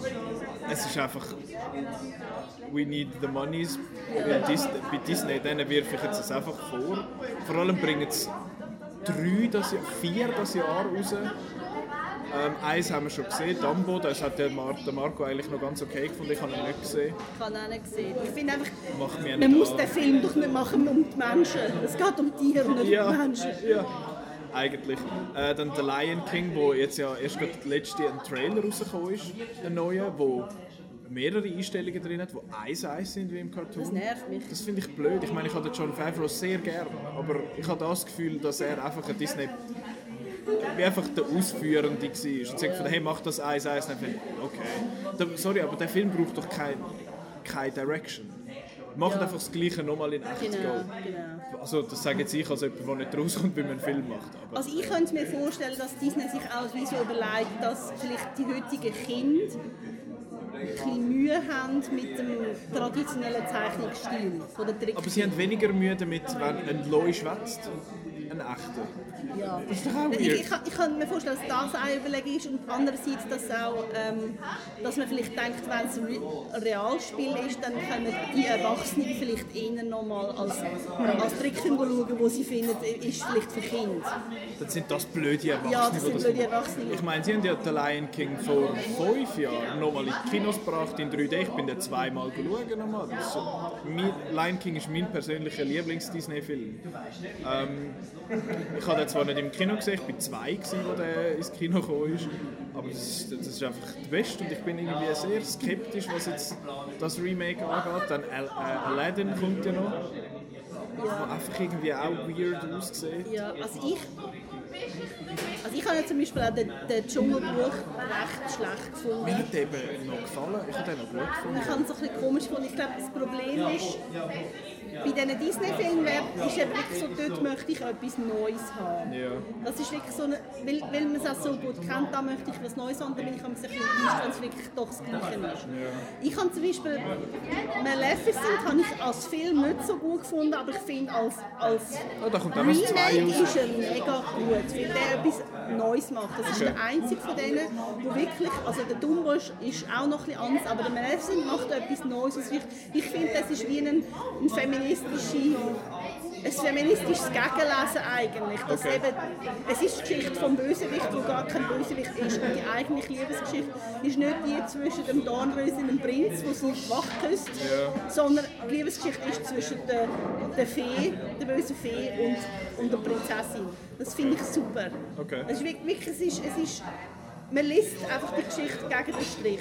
Es ist einfach, we need the monies. Dis bei Disney, denen wirfe ich jetzt das einfach vor. Vor allem bringen sie drei, das Jahr, vier das Jahr raus Ähm, eins haben wir schon gesehen, Dumbo, das hat der, Mar der Marco eigentlich noch ganz okay gefunden, ich habe ihn nicht gesehen. Ich habe ihn auch nicht gesehen. Ich finde einfach, man muss an. den Film doch nicht machen um die Menschen. Es geht um Tiere und nicht Ja, um die Menschen. ja. Eigentlich. Äh, dann The Lion King, wo jetzt ja erst gerade letzte ein Trailer rausgekommen ist, ein neuer, wo mehrere Einstellungen drin hat, die eins eins sind wie im Cartoon. Das nervt mich. Das finde ich blöd. Ich meine, ich habe den John Favreau sehr gern, aber ich habe das Gefühl, dass er einfach ein Disney wie einfach der Ausführende war. Und gesagt hat, hey, mach das eins eins. Dann finde ich, okay. Der, sorry, aber der Film braucht doch keine kein Direction. Macht Ja. einfach das Gleiche nochmal in echt. Genau, genau. Also das sage jetzt ich als jemand, der nicht rauskommt, wenn man einen Film macht. Aber Also ich könnte mir vorstellen, dass Disney sich auch wie so überlegt, dass vielleicht die heutigen Kinder ein bisschen Mühe haben mit dem traditionellen Zeichnungsstil von der Trick. Aber sie haben weniger Mühe damit, wenn ein Loi schwätzt, ein echter. Ja. Das ist doch auch Ich, ich, ich kann mir vorstellen, dass das eine Überlegung ist und andererseits, dass, auch, ähm, dass man vielleicht denkt, wenn es ein Re- Realspiel ist, dann können die Erwachsenen vielleicht eher nochmal als, als Trickfilm schauen, wo sie finden, ist vielleicht für Kinder. Dann sind das blöde Erwachsene. Ja, das sind blöde Erwachsene. Ich meine, sie haben ja den Lion King vor fünf Jahren nochmal in die Kinos gebracht in 3D. Ich bin den zweimal geschaut. Nochmal. Das Lion King ist mein persönlicher Lieblings-Disney-Film. Ähm, ich habe den zwar nicht im Kino gesehen, ich war zwei, gewesen, wo der ins Kino gekommen ist. Aber das ist, das ist einfach der Beste und ich bin irgendwie sehr skeptisch, was jetzt das Remake angeht. Dann Al äh, Aladdin kommt ja noch. Der einfach irgendwie auch weird aussieht. Ja, also ich, also ich habe ja zum Beispiel auch den, den Dschungelbuch recht schlecht gefunden. Mir hat der eben noch gefallen. Ich habe den noch gut gefunden. Ich habe es ein bisschen komisch gefunden. Ich glaube, das Problem ist, bei diesen Disney-Filmen ist eben wirklich so, dort möchte ich etwas Neues haben. Ja. Das ist wirklich so, eine, weil, weil man es auch so gut kennt, da möchte ich was Neues haben, dann bin ich ein bisschen enttäuscht, wenn es wirklich doch das Gleiche ist. Ich habe zum Beispiel Maleficent habe ich als Film nicht so gut gefunden, aber ich finde als, als Oh, da kommt Remake ist er mega gut, weil der etwas Neues macht. Das ist Okay. der einzige von denen, wo wirklich, also der Dumbo ist, ist auch noch etwas anderes, aber der Maleficent macht etwas Neues. Ich, ich finde, das ist wie ein, ein feministische, ein feministisches Gegenlesen eigentlich. Dass Okay. eben, es ist die Geschichte vom Bösewicht, wo gar kein Bösewicht ist. Und die eigentliche Liebesgeschichte ist nicht die zwischen dem Dornröschen und dem Prinz, wo sie wach küsst, sondern die Liebesgeschichte ist zwischen der, der Fee, der bösen Fee und, und der Prinzessin. Das finde ich super. Okay. Es ist wirklich, wirklich es ist, es ist, man liest einfach die Geschichte gegen den Strich.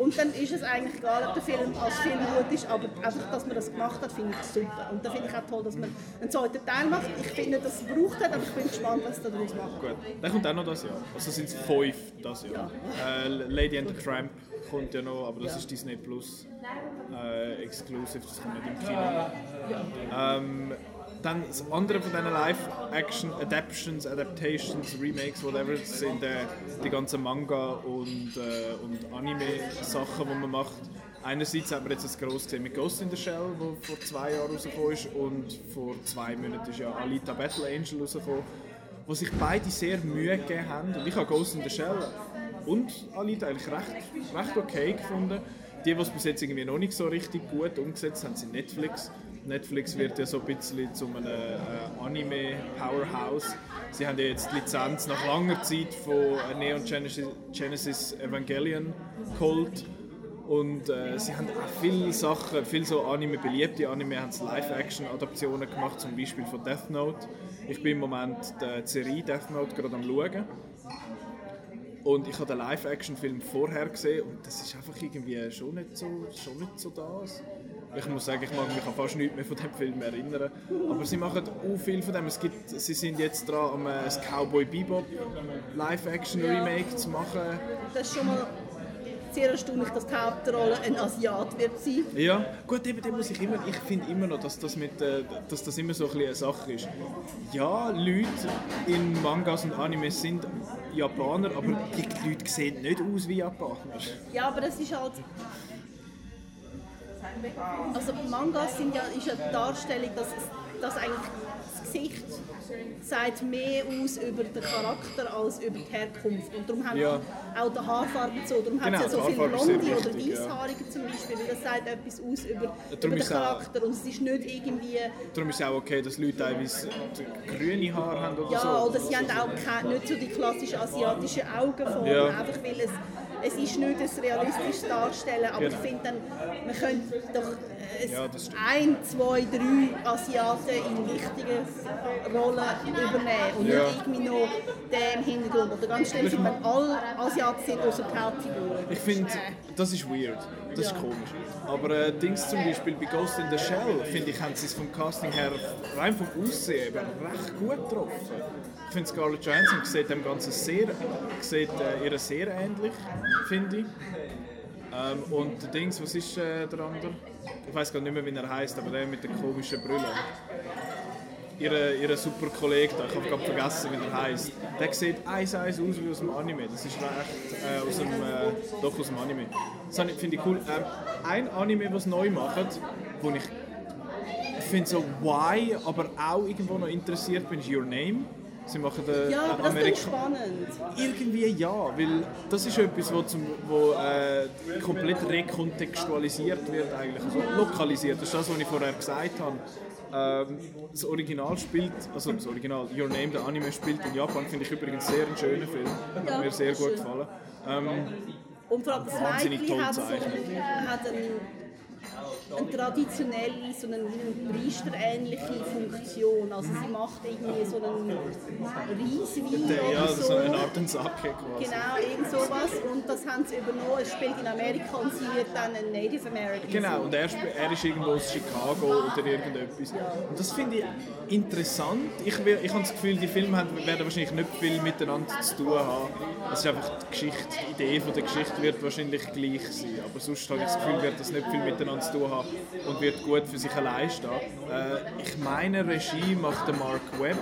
Und dann ist es eigentlich egal, ob der Film als Film gut ist, aber einfach, dass man das gemacht hat, finde ich super. Und da finde ich auch toll, dass man einen zweiten Teil macht. Ich finde, dass es gebraucht hat, aber ich bin gespannt, was sie daraus machen. Gut, der kommt auch noch das Jahr. Also sind es fünf das Jahr. Äh, Lady and the Tramp kommt ja noch, aber das ist Disney Plus äh, exclusive, das kommt nicht im Kino. Ähm, dann das andere von diesen Live-Action Adaptions, Adaptations, Remakes, whatever, sind äh, die ganzen Manga und, äh, und Anime-Sachen, die man macht. Einerseits haben wir jetzt das groß gesehen mit Ghost in the Shell, wo vor zwei Jahren rausgekommen ist, und vor zwei Monaten ist ja Alita Battle Angel rausgekommen, wo sich beide sehr Mühe gegeben haben. Und ich habe Ghost in the Shell und Alita eigentlich recht, recht okay gefunden. Die, die es bis jetzt irgendwie noch nicht so richtig gut umgesetzt haben, sind Netflix. Netflix wird ja so ein bisschen zu einem äh, Anime-Powerhouse. Sie haben ja jetzt die Lizenz nach langer Zeit von äh, Neon Genesis, Genesis Evangelion geholt. Und äh, sie haben auch viele Sachen, viele so Anime, beliebte Anime, haben Live-Action-Adaptionen gemacht, zum Beispiel von Death Note. Ich bin im Moment die Serie Death Note gerade am schauen. Und ich habe den Live-Action-Film vorher gesehen und das ist einfach irgendwie schon nicht so, schon nicht so das. Ich muss sagen, ich mag mich an fast nichts mehr von dem Film erinnern. Aber sie machen auch viel von dem. Es gibt, sie sind jetzt dran, um ein Cowboy Bebop Live-Action-Remake zu machen. Das ist schon mal sehr erstaunlich, dass die Hauptrolle ein Asiat wird sein. Ja, gut, eben, muss ich immer, ich finde immer noch, dass das, mit, äh, dass das immer so ein bisschen eine Sache ist. Ja, Leute in Mangas und Animes sind Japaner, aber die Leute sehen nicht aus wie Japaner. Ja, aber das ist halt. Also Mangas sind ja, ist ja die Darstellung, dass, dass eigentlich das Gesicht sagt mehr aus über den Charakter als über die Herkunft. Und darum haben ja. auch die Haarfarbe so. Darum genau, hat es ja so viele Blonde oder Weißhaarige ja. zum Beispiel, weil das sagt etwas aus über, über den Charakter. Und es ist nicht irgendwie... Darum ist es auch okay, dass Leute teilweise grüne Haare haben oder ja, so. Ja, oder sie haben auch keine, nicht so die klassischen asiatischen Augenformen, ja. einfach weil es es ist nicht ein realistisches Darstellen, aber genau. ich finde dann, man könnte doch ja, ein, zwei, drei Asiaten in wichtigen Rollen übernehmen und ja. nicht irgendwie noch den im Hintergrund. Oder ganz schnell sind wir alle Asiaten sind außer die Hauptfigur. Ich finde, das ist weird. Das ist komisch. Aber äh, Dings zum Beispiel bei Ghost in the Shell, finde ich, haben sie es vom Casting her rein vom Aussehen eben recht gut getroffen. Ich finde Scarlett Johansson sieht dem Ganzen sehr, sieht, äh, ihr sehr ähnlich, finde ich. Ähm, und Dings, was ist äh, der andere? Ich weiß gar nicht mehr, wie er heißt, aber der mit der komischen Brille. Ihre, ihre super Kollege da, ich habe gerade vergessen, wie er heißt. Der sieht eins eins aus wie aus dem Anime. Das ist echt äh, aus dem, äh, doch aus dem Anime. Das finde ich cool. Ähm, ein Anime, was neu macht, wo ich, finde so why, aber auch irgendwo noch interessiert bin, ist Your Name. Sie machen den ja, das Amerika spannend. Irgendwie ja, weil das ist etwas, wo, zum, wo äh, komplett rekontextualisiert wird eigentlich, also lokalisiert. Das ist das, was ich vorher gesagt habe. Ähm, das Original spielt, also das Original Your Name, der Anime spielt in Japan, finde ich übrigens sehr einen schönen Film. Ja, Hat mir sehr gut gefallen. Ähm, und vor allem das Mädchen hat, so, hat einen eine traditionelle, so eine, eine priesterähnliche Funktion. Also sie macht irgendwie so einen Reiswein Ja, so. so eine Art Sake quasi. Genau, irgend sowas. Und das haben sie übernommen. Es spielt in Amerika und sie wird dann ein Native American. Genau, und er, er ist irgendwo aus Chicago oder irgendetwas. Und das finde ich interessant. Ich, ich habe das Gefühl, die Filme werden wahrscheinlich nicht viel miteinander zu tun haben. Es ist einfach die Geschichte, die Idee von der Geschichte wird wahrscheinlich gleich sein. Aber sonst habe ich das Gefühl, wird das nicht viel miteinander zu tun haben und wird gut für sich allein stehen. Äh, ich meine, Regie macht der Mark Webb,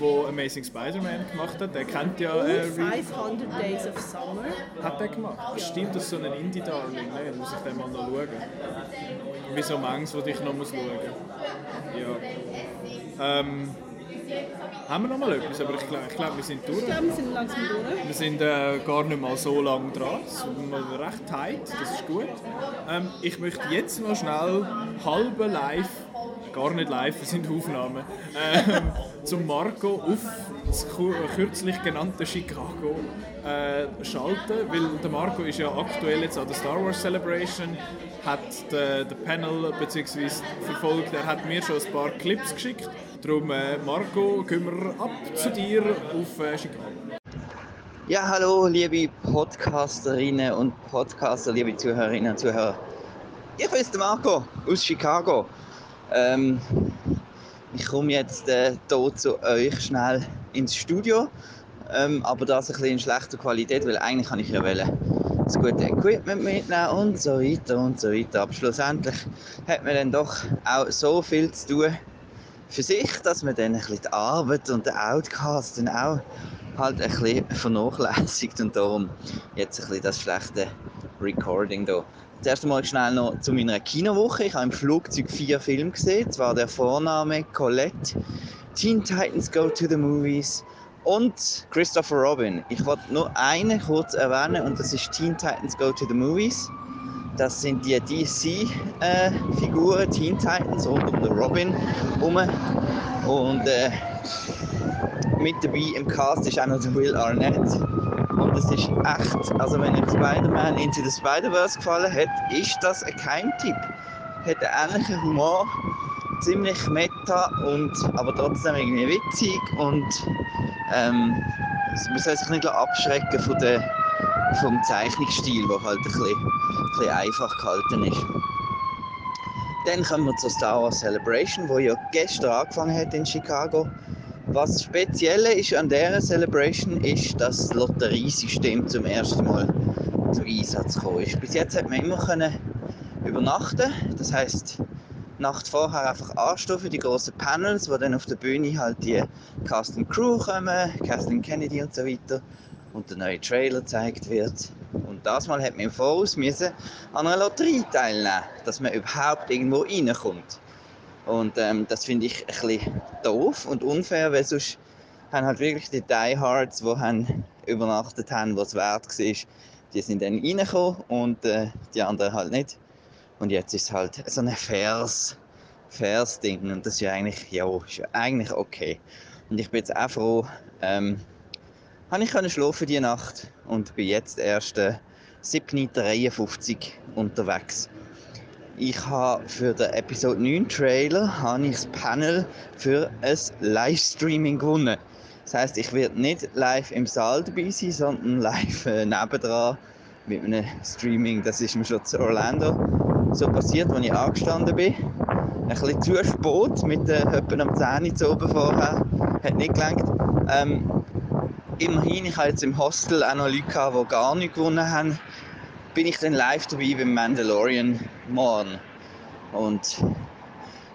der Amazing Spider-Man gemacht hat. Der kennt ja... Äh, 500 Days of Summer. Hat er gemacht? Stimmt, das ist so ein Indie-Darling. Ne? Da muss ich den mal noch schauen. Wie so manches, was ich noch muss schauen muss. Ja. Ähm, haben wir noch mal etwas? Aber ich glaube, ich glaub, wir sind durch. Ich glaube, wir sind langsam durch. Wir sind äh, gar nicht mal so lange dran. Es ist recht tight, das ist gut. Ähm, ich möchte jetzt noch schnell halbe live, gar nicht live, es sind Aufnahmen, ähm, zum Marco auf das kürzlich genannte Chicago äh, schalten, weil der Marco ist ja aktuell jetzt an der Star Wars Celebration, hat den, den Panel bzw. verfolgt, er hat mir schon ein paar Clips geschickt Darum, äh, Marco, gehen wir ab zu dir auf äh, Chicago. Ja, hallo, liebe Podcasterinnen und Podcaster, liebe Zuhörerinnen und Zuhörer. Ich bin Marco aus Chicago. Ähm, ich komme jetzt äh, hier zu euch schnell ins Studio, ähm, aber das ein bisschen in schlechter Qualität, weil eigentlich kann ich ja wollen, das gute Equipment mitnehmen und so weiter und so weiter. Aber schlussendlich hat man dann doch auch so viel zu tun, für sich, dass man dann ein die Arbeit und den Outcast dann auch halt ein bisschen vernachlässigt und darum jetzt ein bisschen das schlechte Recording hier. Zuerst einmal schnell noch zu meiner Kinowoche. Ich habe im Flugzeug vier Filme gesehen. Zwar der Vorname Colette, Teen Titans Go to the Movies und Christopher Robin. Ich wollte nur einen kurz erwähnen und das ist Teen Titans Go to the Movies. Das sind die DC-Figuren, äh, Teen Titans rund um den Robin herum. Und äh, mit dabei im Cast ist auch noch der Will Arnett. Und es ist echt, also wenn euch Spider-Man Into the Spider-Verse gefallen hat, ist das ein Keimtipp. Hat einen ähnlichen Humor, ziemlich meta, und, aber trotzdem irgendwie witzig und ähm, man soll sich nicht abschrecken von der vom Zeichnungsstil, der halt ein bisschen, ein bisschen einfach gehalten ist. Dann kommen wir zur Star Wars Celebration, wo ja gestern angefangen hat in Chicago. Was speziell ist an dieser Celebration ist, dass das Lotteriesystem zum ersten Mal zum Einsatz gekommen ist. Bis jetzt hat man immer können übernachten, das heißt Nacht vorher einfach anstehen für die großen Panels, wo dann auf der Bühne halt die Cast Crew kommen, Kathleen Kennedy und so weiter und der neue Trailer gezeigt wird. Und das Mal hat man im Voraus müssen an einer Lotterie teilnehmen, dass man überhaupt irgendwo reinkommt. Und ähm, das finde ich ein bisschen doof und unfair, weil sonst haben halt wirklich die Diehards, die haben übernachtet haben, was wert war, die sind dann reingekommen und äh, die anderen halt nicht. Und jetzt ist es halt so ein faires, faires Ding und das ist ja eigentlich, ja, ist ja eigentlich okay. Und ich bin jetzt auch froh, ähm, habe ich können schlafen die Nacht und bin jetzt erst äh, 7.53 unterwegs. Ich habe für den Episode 9 Trailer habe ich das Panel für ein Livestreaming gewonnen. Das heißt, ich werde nicht live im Saal dabei sein, sondern live äh, nebendran mit einem Streaming. Das ist mir schon zu Orlando so passiert, als ich angestanden bin. Ein bisschen zu spät mit äh, etwa am 10 Uhr oben vorher. Hat nicht gelangt. Ähm, immerhin, ich habe jetzt im Hostel auch noch Leute die gar nicht gewonnen haben. Bin ich dann live dabei beim Mandalorian morgen. Und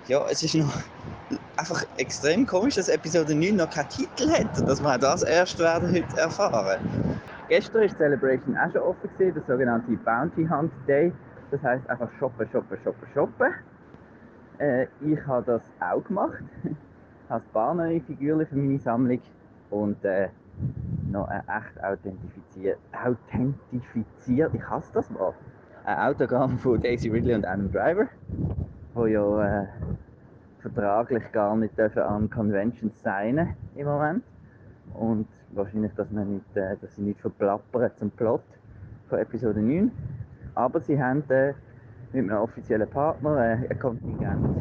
ja, es ist noch einfach extrem komisch, dass Episode 9 noch keinen Titel hat und dass wir das erst werden heute erfahren. Gestern war Celebration auch schon offen, gewesen, der sogenannte Bounty Hunt Day. Das heißt einfach shoppen, shoppen, shoppen, shoppen. Äh, ich habe das auch gemacht. Ich habe ein paar neue Figuren für meine Sammlung und äh, noch ein echt authentifiziert, authentifiziert, ich hasse das mal, ein Autogramm von Daisy Ridley und Adam Driver, wo ja äh, vertraglich gar nicht dürfen an Conventions sein im Moment. Und wahrscheinlich, dass, man nicht, äh, dass sie nicht verplappern zum Plot von Episode 9. Aber sie haben äh, mit einem offiziellen Partner äh, ein Kontingent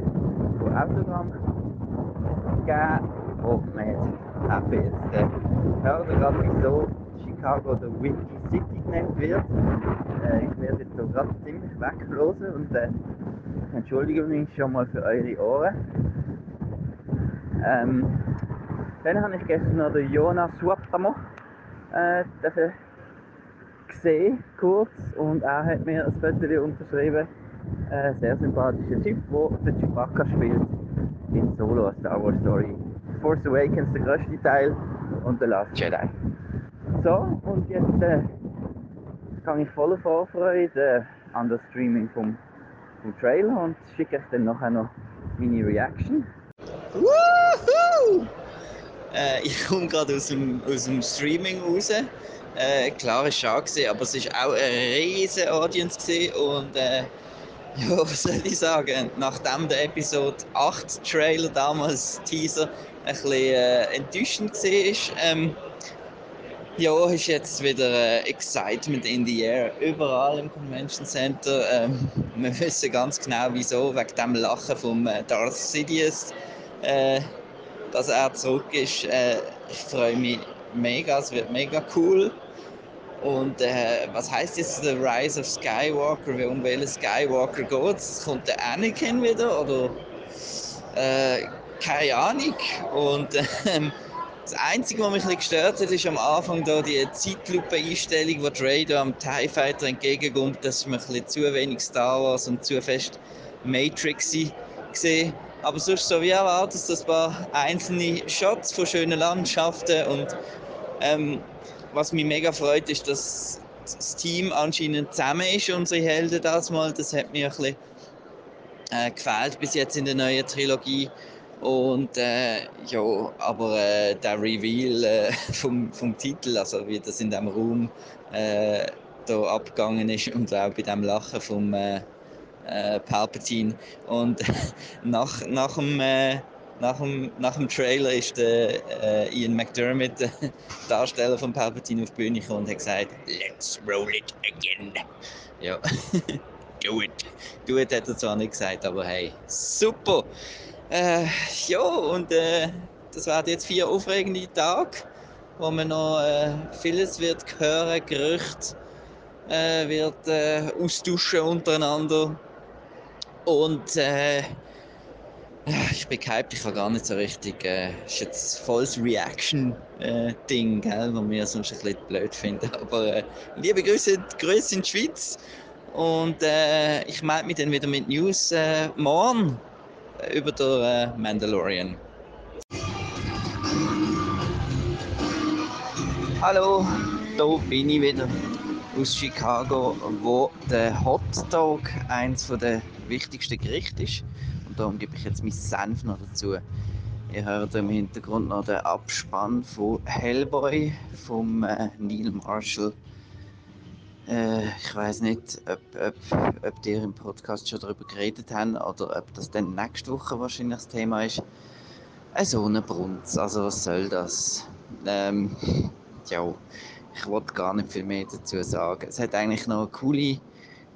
von Autogramm gegeben. Oh, man jetzt happy jetzt. Äh, gerade, wieso Chicago der Windy City genannt wird. Äh, ich werde jetzt so gerade ziemlich weglosen und äh, entschuldige mich schon mal für eure Ohren. Ähm, dann habe ich gestern noch den Jonas Suaptamo äh, gesehen, kurz, und er hat mir ein Foto unterschrieben. Ein sehr sympathischer Typ, der den Chewbacca spielt in Solo, Star Wars Story. Force Awakens, der größte Teil, und The Last Jedi. So, und jetzt äh, kann ich voller Vorfreude äh, an das Streaming vom, vom Trailer und schicke euch dann nachher noch meine Reaction. Woohoo! Äh, ich komme gerade aus dem, aus dem Streaming raus. Äh, klar, ist schade gewesen, aber es war auch eine riesige Audience gewesen und äh, ja, was soll ich sagen? Nachdem der Episode 8 Trailer damals Teaser ein bisschen äh, enttäuschend war, ähm, ja, ist jetzt wieder äh, Excitement in the air. Überall im Convention Center. Ähm, wir wissen ganz genau wieso, wegen dem Lachen von äh, Darth Sidious, äh, dass er zurück ist. Äh, ich freue mich mega, es wird mega cool. Und äh, was heißt jetzt The Rise of Skywalker? Um welchen Skywalker geht es? Kommt der Anakin wieder? Oder äh, keine Ahnung. Und ähm, das Einzige, was mich ein gestört hat, ist am Anfang da die Zeitlupe-Einstellung, wo Dre da am TIE Fighter entgegenkommt. Das ist mir ein zu wenig Star Wars und zu fest Matrix gesehen. Aber sonst so wie erwartet, dass ein paar einzelne Shots von schönen Landschaften und ähm, was mich mega freut, ist, dass das Team anscheinend zusammen ist, unsere Helden das mal. Das hat mir ein bisschen äh, gefällt bis jetzt in der neuen Trilogie. Und äh, ja, aber äh, der Reveal äh, vom, vom Titel, also wie das in dem Raum äh, da abgegangen ist und auch bei dem Lachen vom äh, äh, Palpatine. Und nach, nach, dem, äh, nach, dem, nach dem Trailer ist der äh, Ian McDermott, der Darsteller von Palpatine, auf die Bühne gekommen und hat gesagt: Let's roll it again. Ja. Do it. Do it hat er zwar nicht gesagt, aber hey, super. Äh, ja, und äh, das werden jetzt vier aufregende Tage, wo man noch äh, vieles wird hören, Gerüchte äh, wird äh, austauschen untereinander. Und äh, ich bin gehypt, ich habe gar nicht so richtig. Äh, ist jetzt volles Reaction-Ding, äh, was wir sonst ein bisschen blöd finden. Aber äh, liebe Grüße, Grüße in die Schweiz. Und äh, ich melde mich dann wieder mit News äh, morgen über den äh, Mandalorian. Hallo, da bin ich wieder aus Chicago, wo der Hot Dog eines der wichtigsten Gerichte ist. Und darum gebe ich jetzt meinen Senf noch dazu. Ihr hört im Hintergrund noch den Abspann von Hellboy vom äh, Neil Marshall. Äh, ich weiß nicht, ob, ob, ob ihr im Podcast schon darüber geredet habt oder ob das dann nächste Woche wahrscheinlich das Thema ist. Ein Sonnenbrunz, also was soll das? Ähm, ja, ich wollte gar nicht viel mehr dazu sagen. Es hat eigentlich noch coole,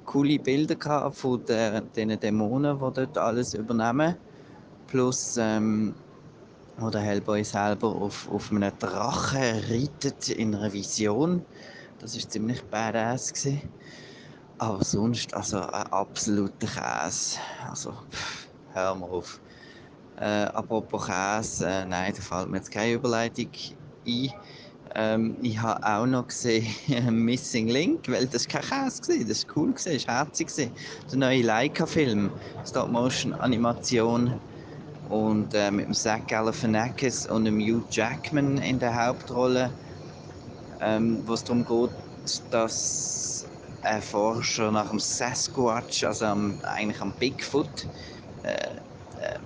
coole Bilder gehabt von der, den Dämonen, die dort alles übernehmen. Plus ähm, wo der Hellboy selber auf, auf einem Drachen reitet in einer Vision. Das ist ziemlich badass gewesen. Aber sonst, also ein absoluter Käse. Also, pff, hör mal auf. Äh, apropos Käse, äh, nein, da fällt mir jetzt keine Überleitung ein. Ähm, ich habe auch noch gesehen Missing Link, weil das kein Käse war. Das war cool, das war herzig. Der neue Leica-Film, Stop-Motion-Animation und äh, mit dem Zach Galifianakis und dem Hugh Jackman in der Hauptrolle, ähm, wo es darum geht, dass ein Forscher nach dem Sasquatch, also am, eigentlich am Bigfoot, äh, äh,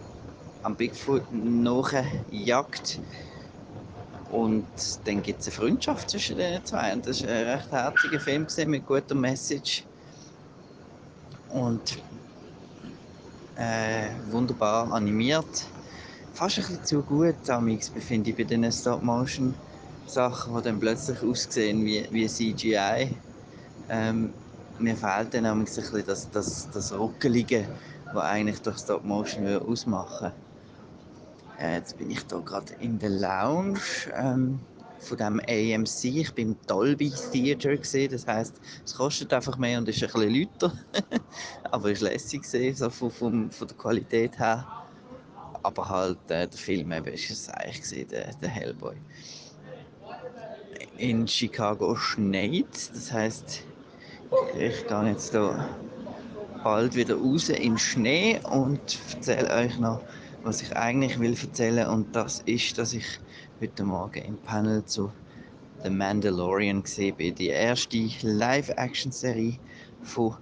am Bigfoot nachjagt. Und dann gibt es eine Freundschaft zwischen den zwei. Und das war ein recht herziger Film mit guter Message. Und äh, wunderbar animiert. Fast ein bisschen zu gut, Amix, befinde ich bei diesen Stop-Motion-Sachen, die dann plötzlich aussehen wie, wie CGI. Ähm, mir fehlt dann ein bisschen das, das, das Ruckelige, was eigentlich durch Stop-Motion ausmachen äh, Jetzt bin ich hier gerade in der Lounge. Ähm, von dem AMC. Ich bin im Dolby Theater gesehen, das heißt, es kostet einfach mehr und ist ein bisschen lauter, aber ist lässig gesehen, so von, von, von der Qualität her. Aber halt äh, der Film eben ist es eigentlich der Hellboy. In Chicago schneit, das heißt, ich gehe jetzt hier bald wieder raus in Schnee und erzähle euch noch, was ich eigentlich will erzählen und das ist, dass ich heute Morgen im Panel zu The Mandalorian gesehen bin. Die erste Live-Action-Serie von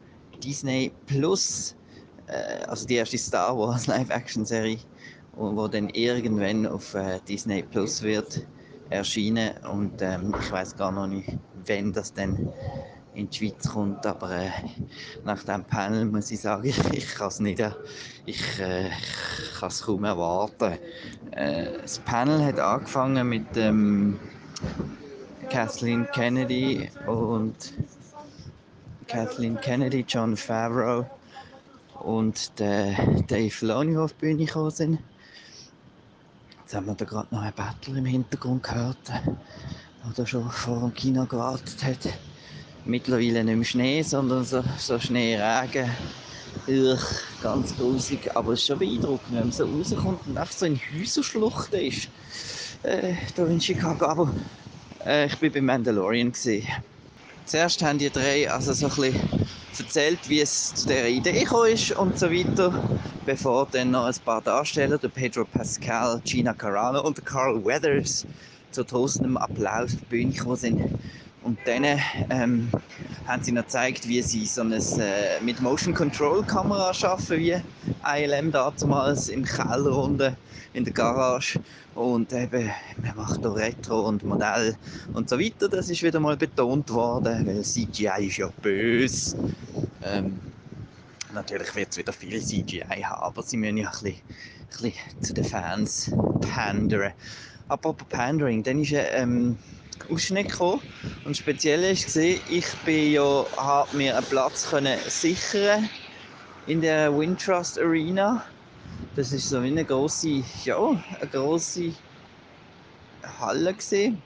Disney Plus. Äh, also die erste Star Wars Live-Action-Serie, wo dann irgendwann auf äh, Disney Plus wird erscheinen. Und ähm, ich weiß gar noch nicht, wann das denn in die Schweiz kommt. Aber äh, nach dem Panel muss ich sagen, ich kann es nicht, äh, ich, äh, ich kann es kaum erwarten. Äh, das Panel hat angefangen mit ähm, Kathleen Kennedy und Kathleen Kennedy, John Favreau und der Dave Filoni auf die Bühne gekommen sind. Jetzt haben wir da gerade noch einen Battle im Hintergrund gehört, der schon vor dem Kino gewartet hat mittlerweile nicht mehr Schnee, sondern so, so Schneeregen. Ugh, ganz grusig, aber es ist schon beeindruckend, wenn man so rauskommt und einfach so in Häuserschluchten ist. Äh, hier in Chicago. Aber äh, ich war bei Mandalorian. Gewesen. Zuerst haben die drei also so ein erzählt, wie es zu dieser Idee gekommen ist und so weiter, bevor dann noch ein paar Darsteller, der Pedro Pascal, Gina Carano und Carl Weathers, zu tosendem Applaus auf die Bühne gekommen sind. Und dann ähm, haben sie noch gezeigt, wie sie so eine äh, mit Motion Control Kamera schaffen, wie ILM damals im Keller unten in der Garage. Und eben, man macht da Retro und Modell und so weiter. Das ist wieder mal betont worden, weil CGI ist ja böse. Ähm, natürlich wird es wieder viel CGI haben, aber sie müssen ja ein bisschen, ein bisschen zu den Fans pandern. Apropos Pandering, dann ist ja, ähm, Ausschnitt gekommen. Und speziell gesehen, ich bin ja, habe mir einen Platz können sichern in der Windtrust Arena. Das ist so wie eine große, ja, eine große Halle gesehen,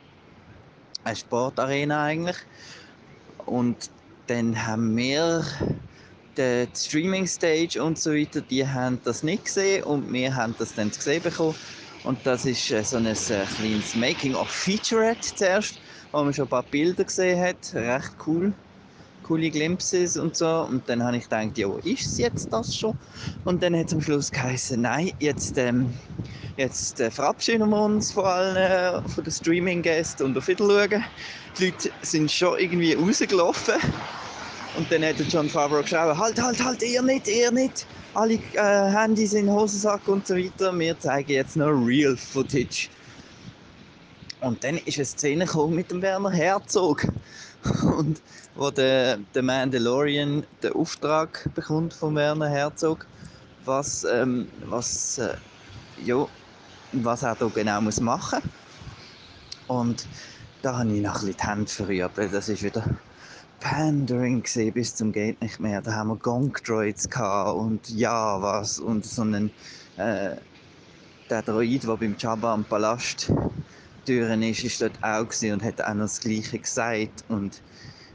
eine Sportarena eigentlich. Und dann haben wir die Streaming Stage und so weiter, die haben das nicht gesehen und wir haben das dann gesehen bekommen. Und das ist äh, so ein äh, kleines Making-of Featurette zuerst, wo man schon ein paar Bilder gesehen hat. Recht cool. Coole Glimpses und so. Und dann habe ich gedacht, ja, ist es jetzt das schon? Und dann hat es am Schluss geheißen, nein, jetzt, ähm, jetzt äh, verabschieden wir uns von allen äh, von den Streaming-Gästen und auf Wiedersehen. Die Leute sind schon irgendwie rausgelaufen. Und dann hat John Favreau geschrieben, halt, halt, halt, ihr nicht, ihr nicht. Alle äh, Handys in den Hosensack und so weiter. Wir zeigen jetzt noch Real Footage. Und dann ist eine Szene gekommen mit dem Werner Herzog. Und wo der, der Mandalorian den Auftrag bekommt von Werner Herzog, was, ähm, was, äh, ja, was er da genau muss machen muss. Und da habe ich noch ein bisschen die Hände verrührt, weil das ist wieder Pandering bis zum geht nicht mehr. Da haben wir Gonk Droids und ja was und so einen äh, der Droid, der beim Jabba am Palast Türen ist, ist dort auch gewesen und hat auch noch das Gleiche gesagt und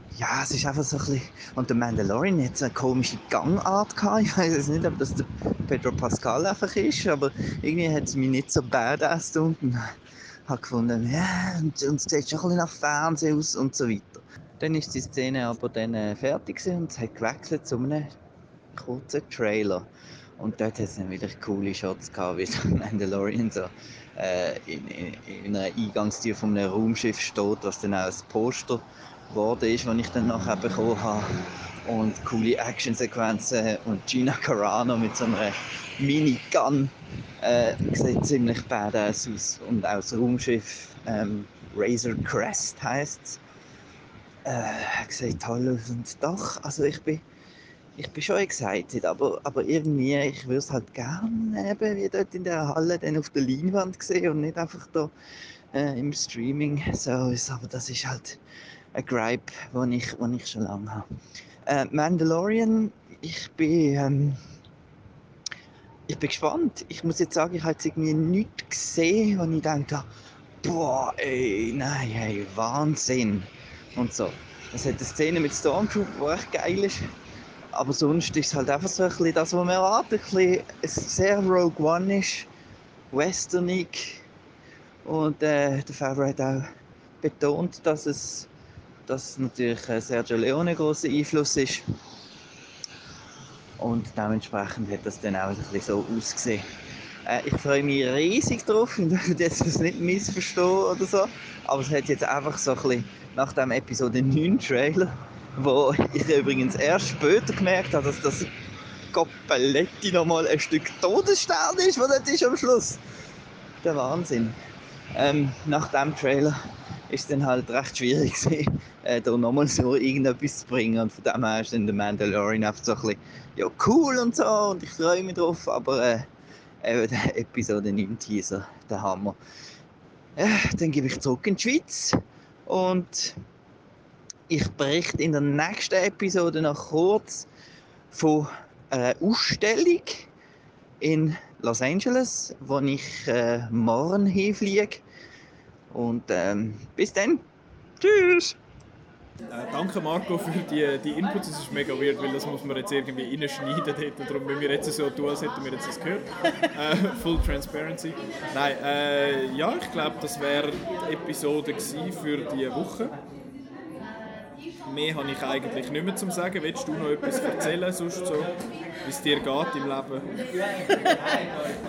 ja, es ist einfach so ein bisschen... Und der Mandalorian hat so eine komische Gangart gehabt. Ich weiß nicht, ob das der Pedro Pascal einfach ist, aber irgendwie hat es mich nicht so badass gefunden. Ich habe gefunden, ja, und, und es sieht schon ein bisschen nach Fernsehen aus und so weiter. Dann ist die Szene aber dann äh, fertig und es hat gewechselt zu einem kurzen Trailer. Und dort hat es dann wieder coole Shots gehabt, wie der Mandalorian so äh, in, in, in einer Eingangstür von einem Raumschiff steht, was dann auch ein Poster geworden ist, was ich dann nachher bekommen habe. Und coole Actionsequenzen und Gina Carano mit so einer Minigun äh, sieht ziemlich badass aus. Und auch das Raumschiff ähm, Razor Crest heisst es. Äh, toll aus. Und doch, also ich bin, ich bin schon excited, aber, aber irgendwie, ich würde es halt gerne eben wie dort in der Halle dann auf der Leinwand sehen und nicht einfach da äh, im Streaming. So, aber das ist halt ein Gripe, den ich, den ich schon lange habe. Äh, Mandalorian, ich bin, ähm, ich bin gespannt. Ich muss jetzt sagen, ich habe jetzt irgendwie nichts gesehen, wo ich denke, boah, ey, nein, hey, Wahnsinn. Und so. Es hat eine Szene mit Stormtrooper, die echt geil ist. Aber sonst ist es halt einfach so ein bisschen das, was man erwartet. Ein bisschen sehr Rogue One ist, westernig. Und äh, der Favreau hat auch betont, dass es dass natürlich Sergio Leone großer Einfluss ist. Und dementsprechend hat das dann auch ein bisschen so ausgesehen. Äh, ich freue mich riesig drauf, ich darf jetzt das nicht missverstehen oder so. Aber es hat jetzt einfach so ein bisschen nach dem Episode 9 Trailer, wo ich übrigens erst später gemerkt habe, dass das Coppeletti nochmal ein Stück Todesstern ist, was das ist am Schluss. Der Wahnsinn. Ähm, nach dem Trailer ist es dann halt recht schwierig gewesen, äh, da nochmal so irgendetwas zu bringen. Und von dem her ist dann der Mandalorian einfach so ein bisschen, ja cool und so und ich freue mich drauf, aber äh, eben der Episode 9 Teaser, der Hammer. Äh, dann gebe ich zurück in die Schweiz und ich berichte in der nächsten Episode noch kurz von einer Ausstellung in Los Angeles, wo ich äh, morgen hinfliege. Und ähm, bis dann. Tschüss! Äh, danke Marco für die, die Inputs. Es ist mega weird, weil das muss man jetzt irgendwie reinschneiden dort. Darum müssen wir jetzt so tun, als hätten wir jetzt das gehört. Äh, full Transparency. Nein, äh, ja, ich glaube, das wäre die Episode für diese Woche. Mehr habe ich eigentlich nicht mehr zu sagen. Willst du noch etwas erzählen, sonst so, wie es dir geht im Leben?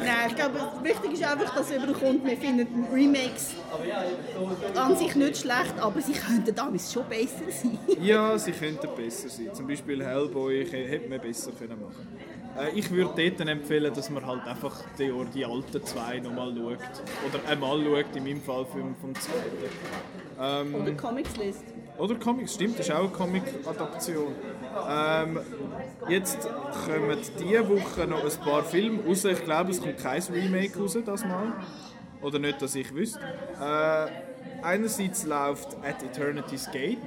Nein, ich glaube, wichtig ist einfach, dass es überkommt. Wir finden Remakes an sich nicht schlecht, aber sie könnten damals schon besser sein. ja, sie könnten besser sein. Zum Beispiel Hellboy hätte man besser können machen äh, ich würde dort empfehlen, dass man halt einfach die, die alten zwei nochmal schaut. Oder einmal schaut, in meinem Fall vom, vom zweiten. Ähm, Oder Comics liest. Oder Comics, stimmt, das ist auch eine Comic-Adaption. Ähm, jetzt kommen diese Woche noch ein paar Filme raus. Ich glaube, es kommt kein Remake raus, das mal. Oder nicht, dass ich wüsste. Äh, einerseits läuft At Eternity's Gate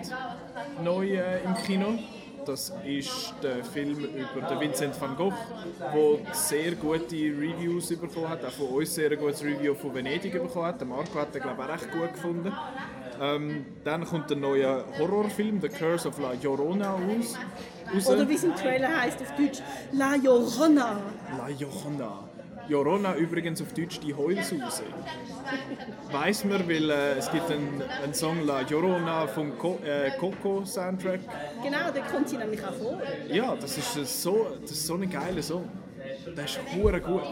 neu äh, im Kino. Das ist der Film über den Vincent van Gogh, der sehr gute Reviews bekommen hat, auch von uns sehr gutes Review von Venedig bekommen hat. Der Marco hat den, glaube ich, auch recht gut gefunden. Ähm, dann kommt der neue Horrorfilm, The Curse of La Llorona raus. raus. Oder wie es im Trailer heißt auf Deutsch, La Llorona. La Llorona. Llorona übrigens auf Deutsch die Heulsuse. Weiß man, weil äh, es gibt einen, einen Song La Llorona vom Co äh, Coco Soundtrack. Genau, der kommt sie nämlich auch vor. Ja, das ist so, das ist so ein geiler Song. Der ist hure gut.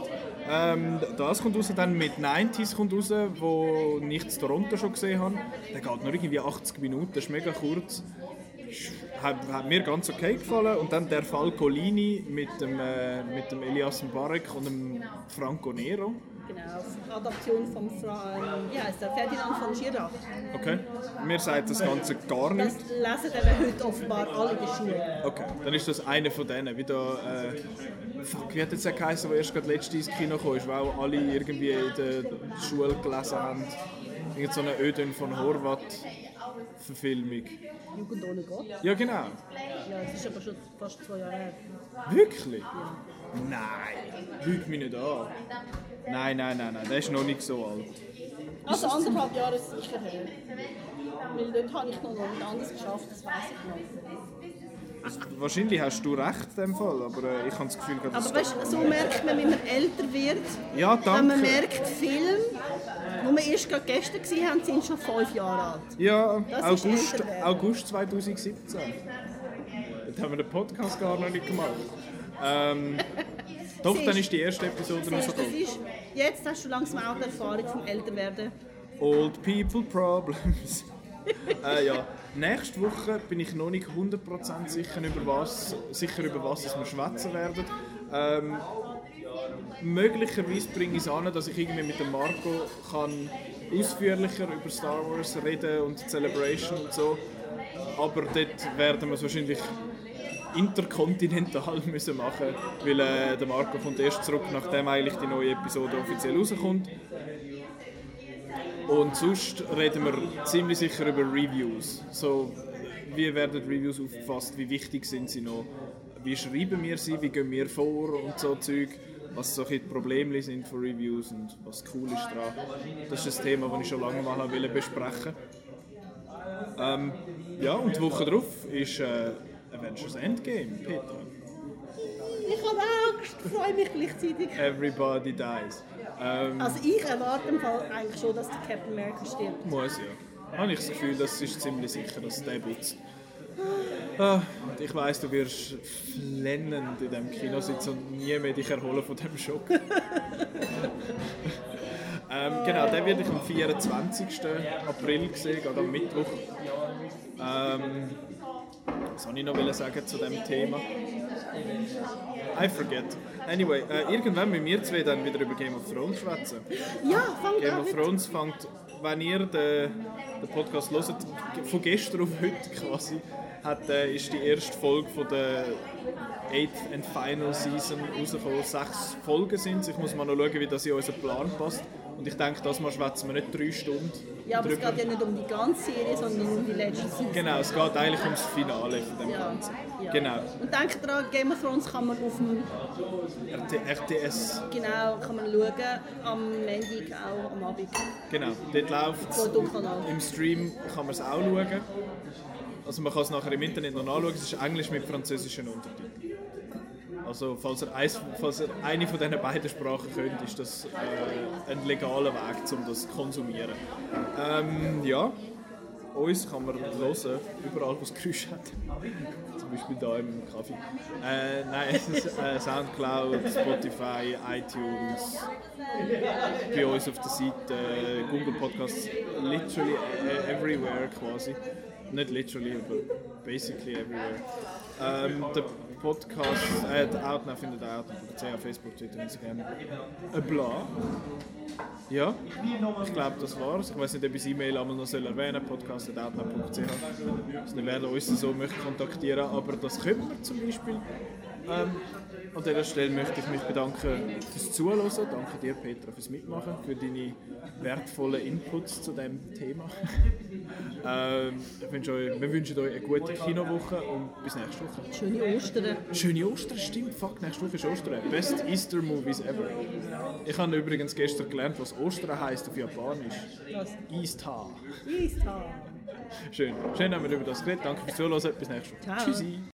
Ähm, das kommt raus, dann mit 90s kommt raus, wo ich in Toronto schon gesehen habe. Der geht noch irgendwie 80 Minuten, das ist mega kurz. Hat, hat mir ganz okay gefallen. Und dann der Falcolini mit dem, äh, mit dem Elias Mbarek und dem Franco Nero. Genau, Adaption von Fra ähm, ja, ist der Ferdinand von Schirach. Okay. Mir sagt das Ganze gar Das nicht. lesen eben heute offenbar alle in der Schule. Okay, dann ist das einer von denen. Wie da, äh, fuck, wie hat jetzt der geheißen, der erst gerade letztes ins Kino kam, weil auch alle irgendwie in der Schule gelesen haben. Irgend so eine Ödön von Horvath Verfilmung. Jugend ohne Gott. Ja, genau. Ja, das ist aber schon fast zwei Jahre her. Wirklich? Nein, lüg mich nicht an. Nein, nein, nein, nein, der ist noch nicht so alt. Also anderthalb Jahre ist sicher her. Weil dort habe ich noch nicht anderes geschafft, das weiß ich noch. Wahrscheinlich hast du recht in dem Fall, aber äh, ich habe das Gefühl, dass Aber weißt, so merkt man, wie man älter wird. Ja, Wenn danke. man merkt, Filme, die wir erst gerade gestern gesehen haben, sind schon fünf Jahre alt. Ja, Das August. August 2017. Dort haben wir den Podcast gar noch nicht gemacht. Ähm, doch, Siehst- dann ist die erste Episode das rausgekommen. ist, jetzt hast du langsam auch die Erfahrung vom Älterwerden. Old People Problems. äh, ja. Nächste Woche bin ich noch nicht 100% sicher über was, sicher über was wir schwätzen werden. Ähm, möglicherweise bringe ich es an, dass ich irgendwie mit dem Marco kann ausführlicher über Star Wars reden und Celebration und so. Aber dort werden wir es wahrscheinlich interkontinental müssen machen, weil äh, der Marco kommt erst zurück, nachdem eigentlich die neue Episode offiziell rauskommt. Und sonst reden wir ziemlich sicher über Reviews. So, wie werden Reviews aufgefasst, wie wichtig sind sie noch, wie schreiben wir sie, wie gehen wir vor und so Zeug, was so die Probleme sind von Reviews und was cool ist daran. Das ist ein Thema, das ich schon lange mal wollte besprechen ähm, Ja, und die Woche darauf ist äh, Avengers Endgame, Peter. Ich habe Angst, freue mich gleichzeitig. Everybody dies. Ähm, Also ich erwarte im Fall eigentlich schon, dass der Captain America stirbt. Muss ja. Habe ich das Gefühl, das ist ziemlich sicher, dass der putzt. Ah, und ich weiss, du wirst flennend in diesem Kino sitzen und nie mehr dich erholen von diesem Schock. ähm, genau, den werde ich am 24. April sehen, gerade am Mittwoch. Ähm, soll ich noch sagen zu diesem Thema? I forget. Anyway, äh, irgendwann mit mir zwei dann wieder über Game of Thrones schwätzen. Ja, fang Game an of mit. Thrones fängt, wenn ihr den, den Podcast hört, von gestern auf heute quasi, hat, äh, ist die erste Folge von der 8th and Final Season rausgekommen. Sechs Folgen sind es. Ich muss mal noch schauen, wie das in unseren Plan passt. Und ich denke, das Mal schwätzen wir nicht drei Stunden Ja, aber es drüber. geht ja nicht um die ganze Serie, sondern um die letzte Season. Genau, es geht eigentlich ums Finale von dem Ja, Ganzen. ja. Genau. Und denk dran, Game of Thrones kann man auf dem, RT, RTS, genau, kann man schauen, am Montag auch am Abend. genau. Dort läuft Kanal. Im Stream kann man es auch schauen. Also man kann es nachher im Internet noch nachschauen. Es ist Englisch mit französischen Untertiteln. Also falls ihr, eins, falls ihr eine von diesen beiden Sprachen könnt, ist das äh, ein legaler Weg, um das zu konsumieren. Ähm, ja, uns kann man hören, überall wo es Geräusche hat. Zum Beispiel hier im Kaffee. Äh, nein, es ist äh, Soundcloud, Spotify, iTunes, bei uns auf der Seite, Google Podcasts, literally äh, everywhere quasi. Nicht literally, aber basically everywhere. Ähm, Podcast, äh, der Outnow findet ihr outnow.ch, Facebook, Twitter, Instagram, bla. Ja, ich glaube, das war's. Ich weiß nicht, ob ich das E-Mail einmal noch soll erwähnen soll, podcast.outnow.ch. Also, werden uns so möchten kontaktieren, aber das können wir zum Beispiel. Ähm, an dieser Stelle möchte ich mich bedanken fürs Zuhören. Danke dir, Petra, fürs Mitmachen, für deine wertvollen Inputs zu diesem Thema. ähm, ich wünsche euch, wir wünschen euch eine gute Kinowoche und bis nächste Woche. Schöne Ostern. Schöne Ostern, stimmt. Fuck, nächste Woche ist Ostern. Best Easter Movies ever. Ich habe übrigens gestern gelernt, was Ostern heisst auf Japanisch. Was? Easter. Easter. Schön. Schön haben wir über das geredet. Danke fürs Zuhören. Bis nächste Woche. Ciao. Tschüssi.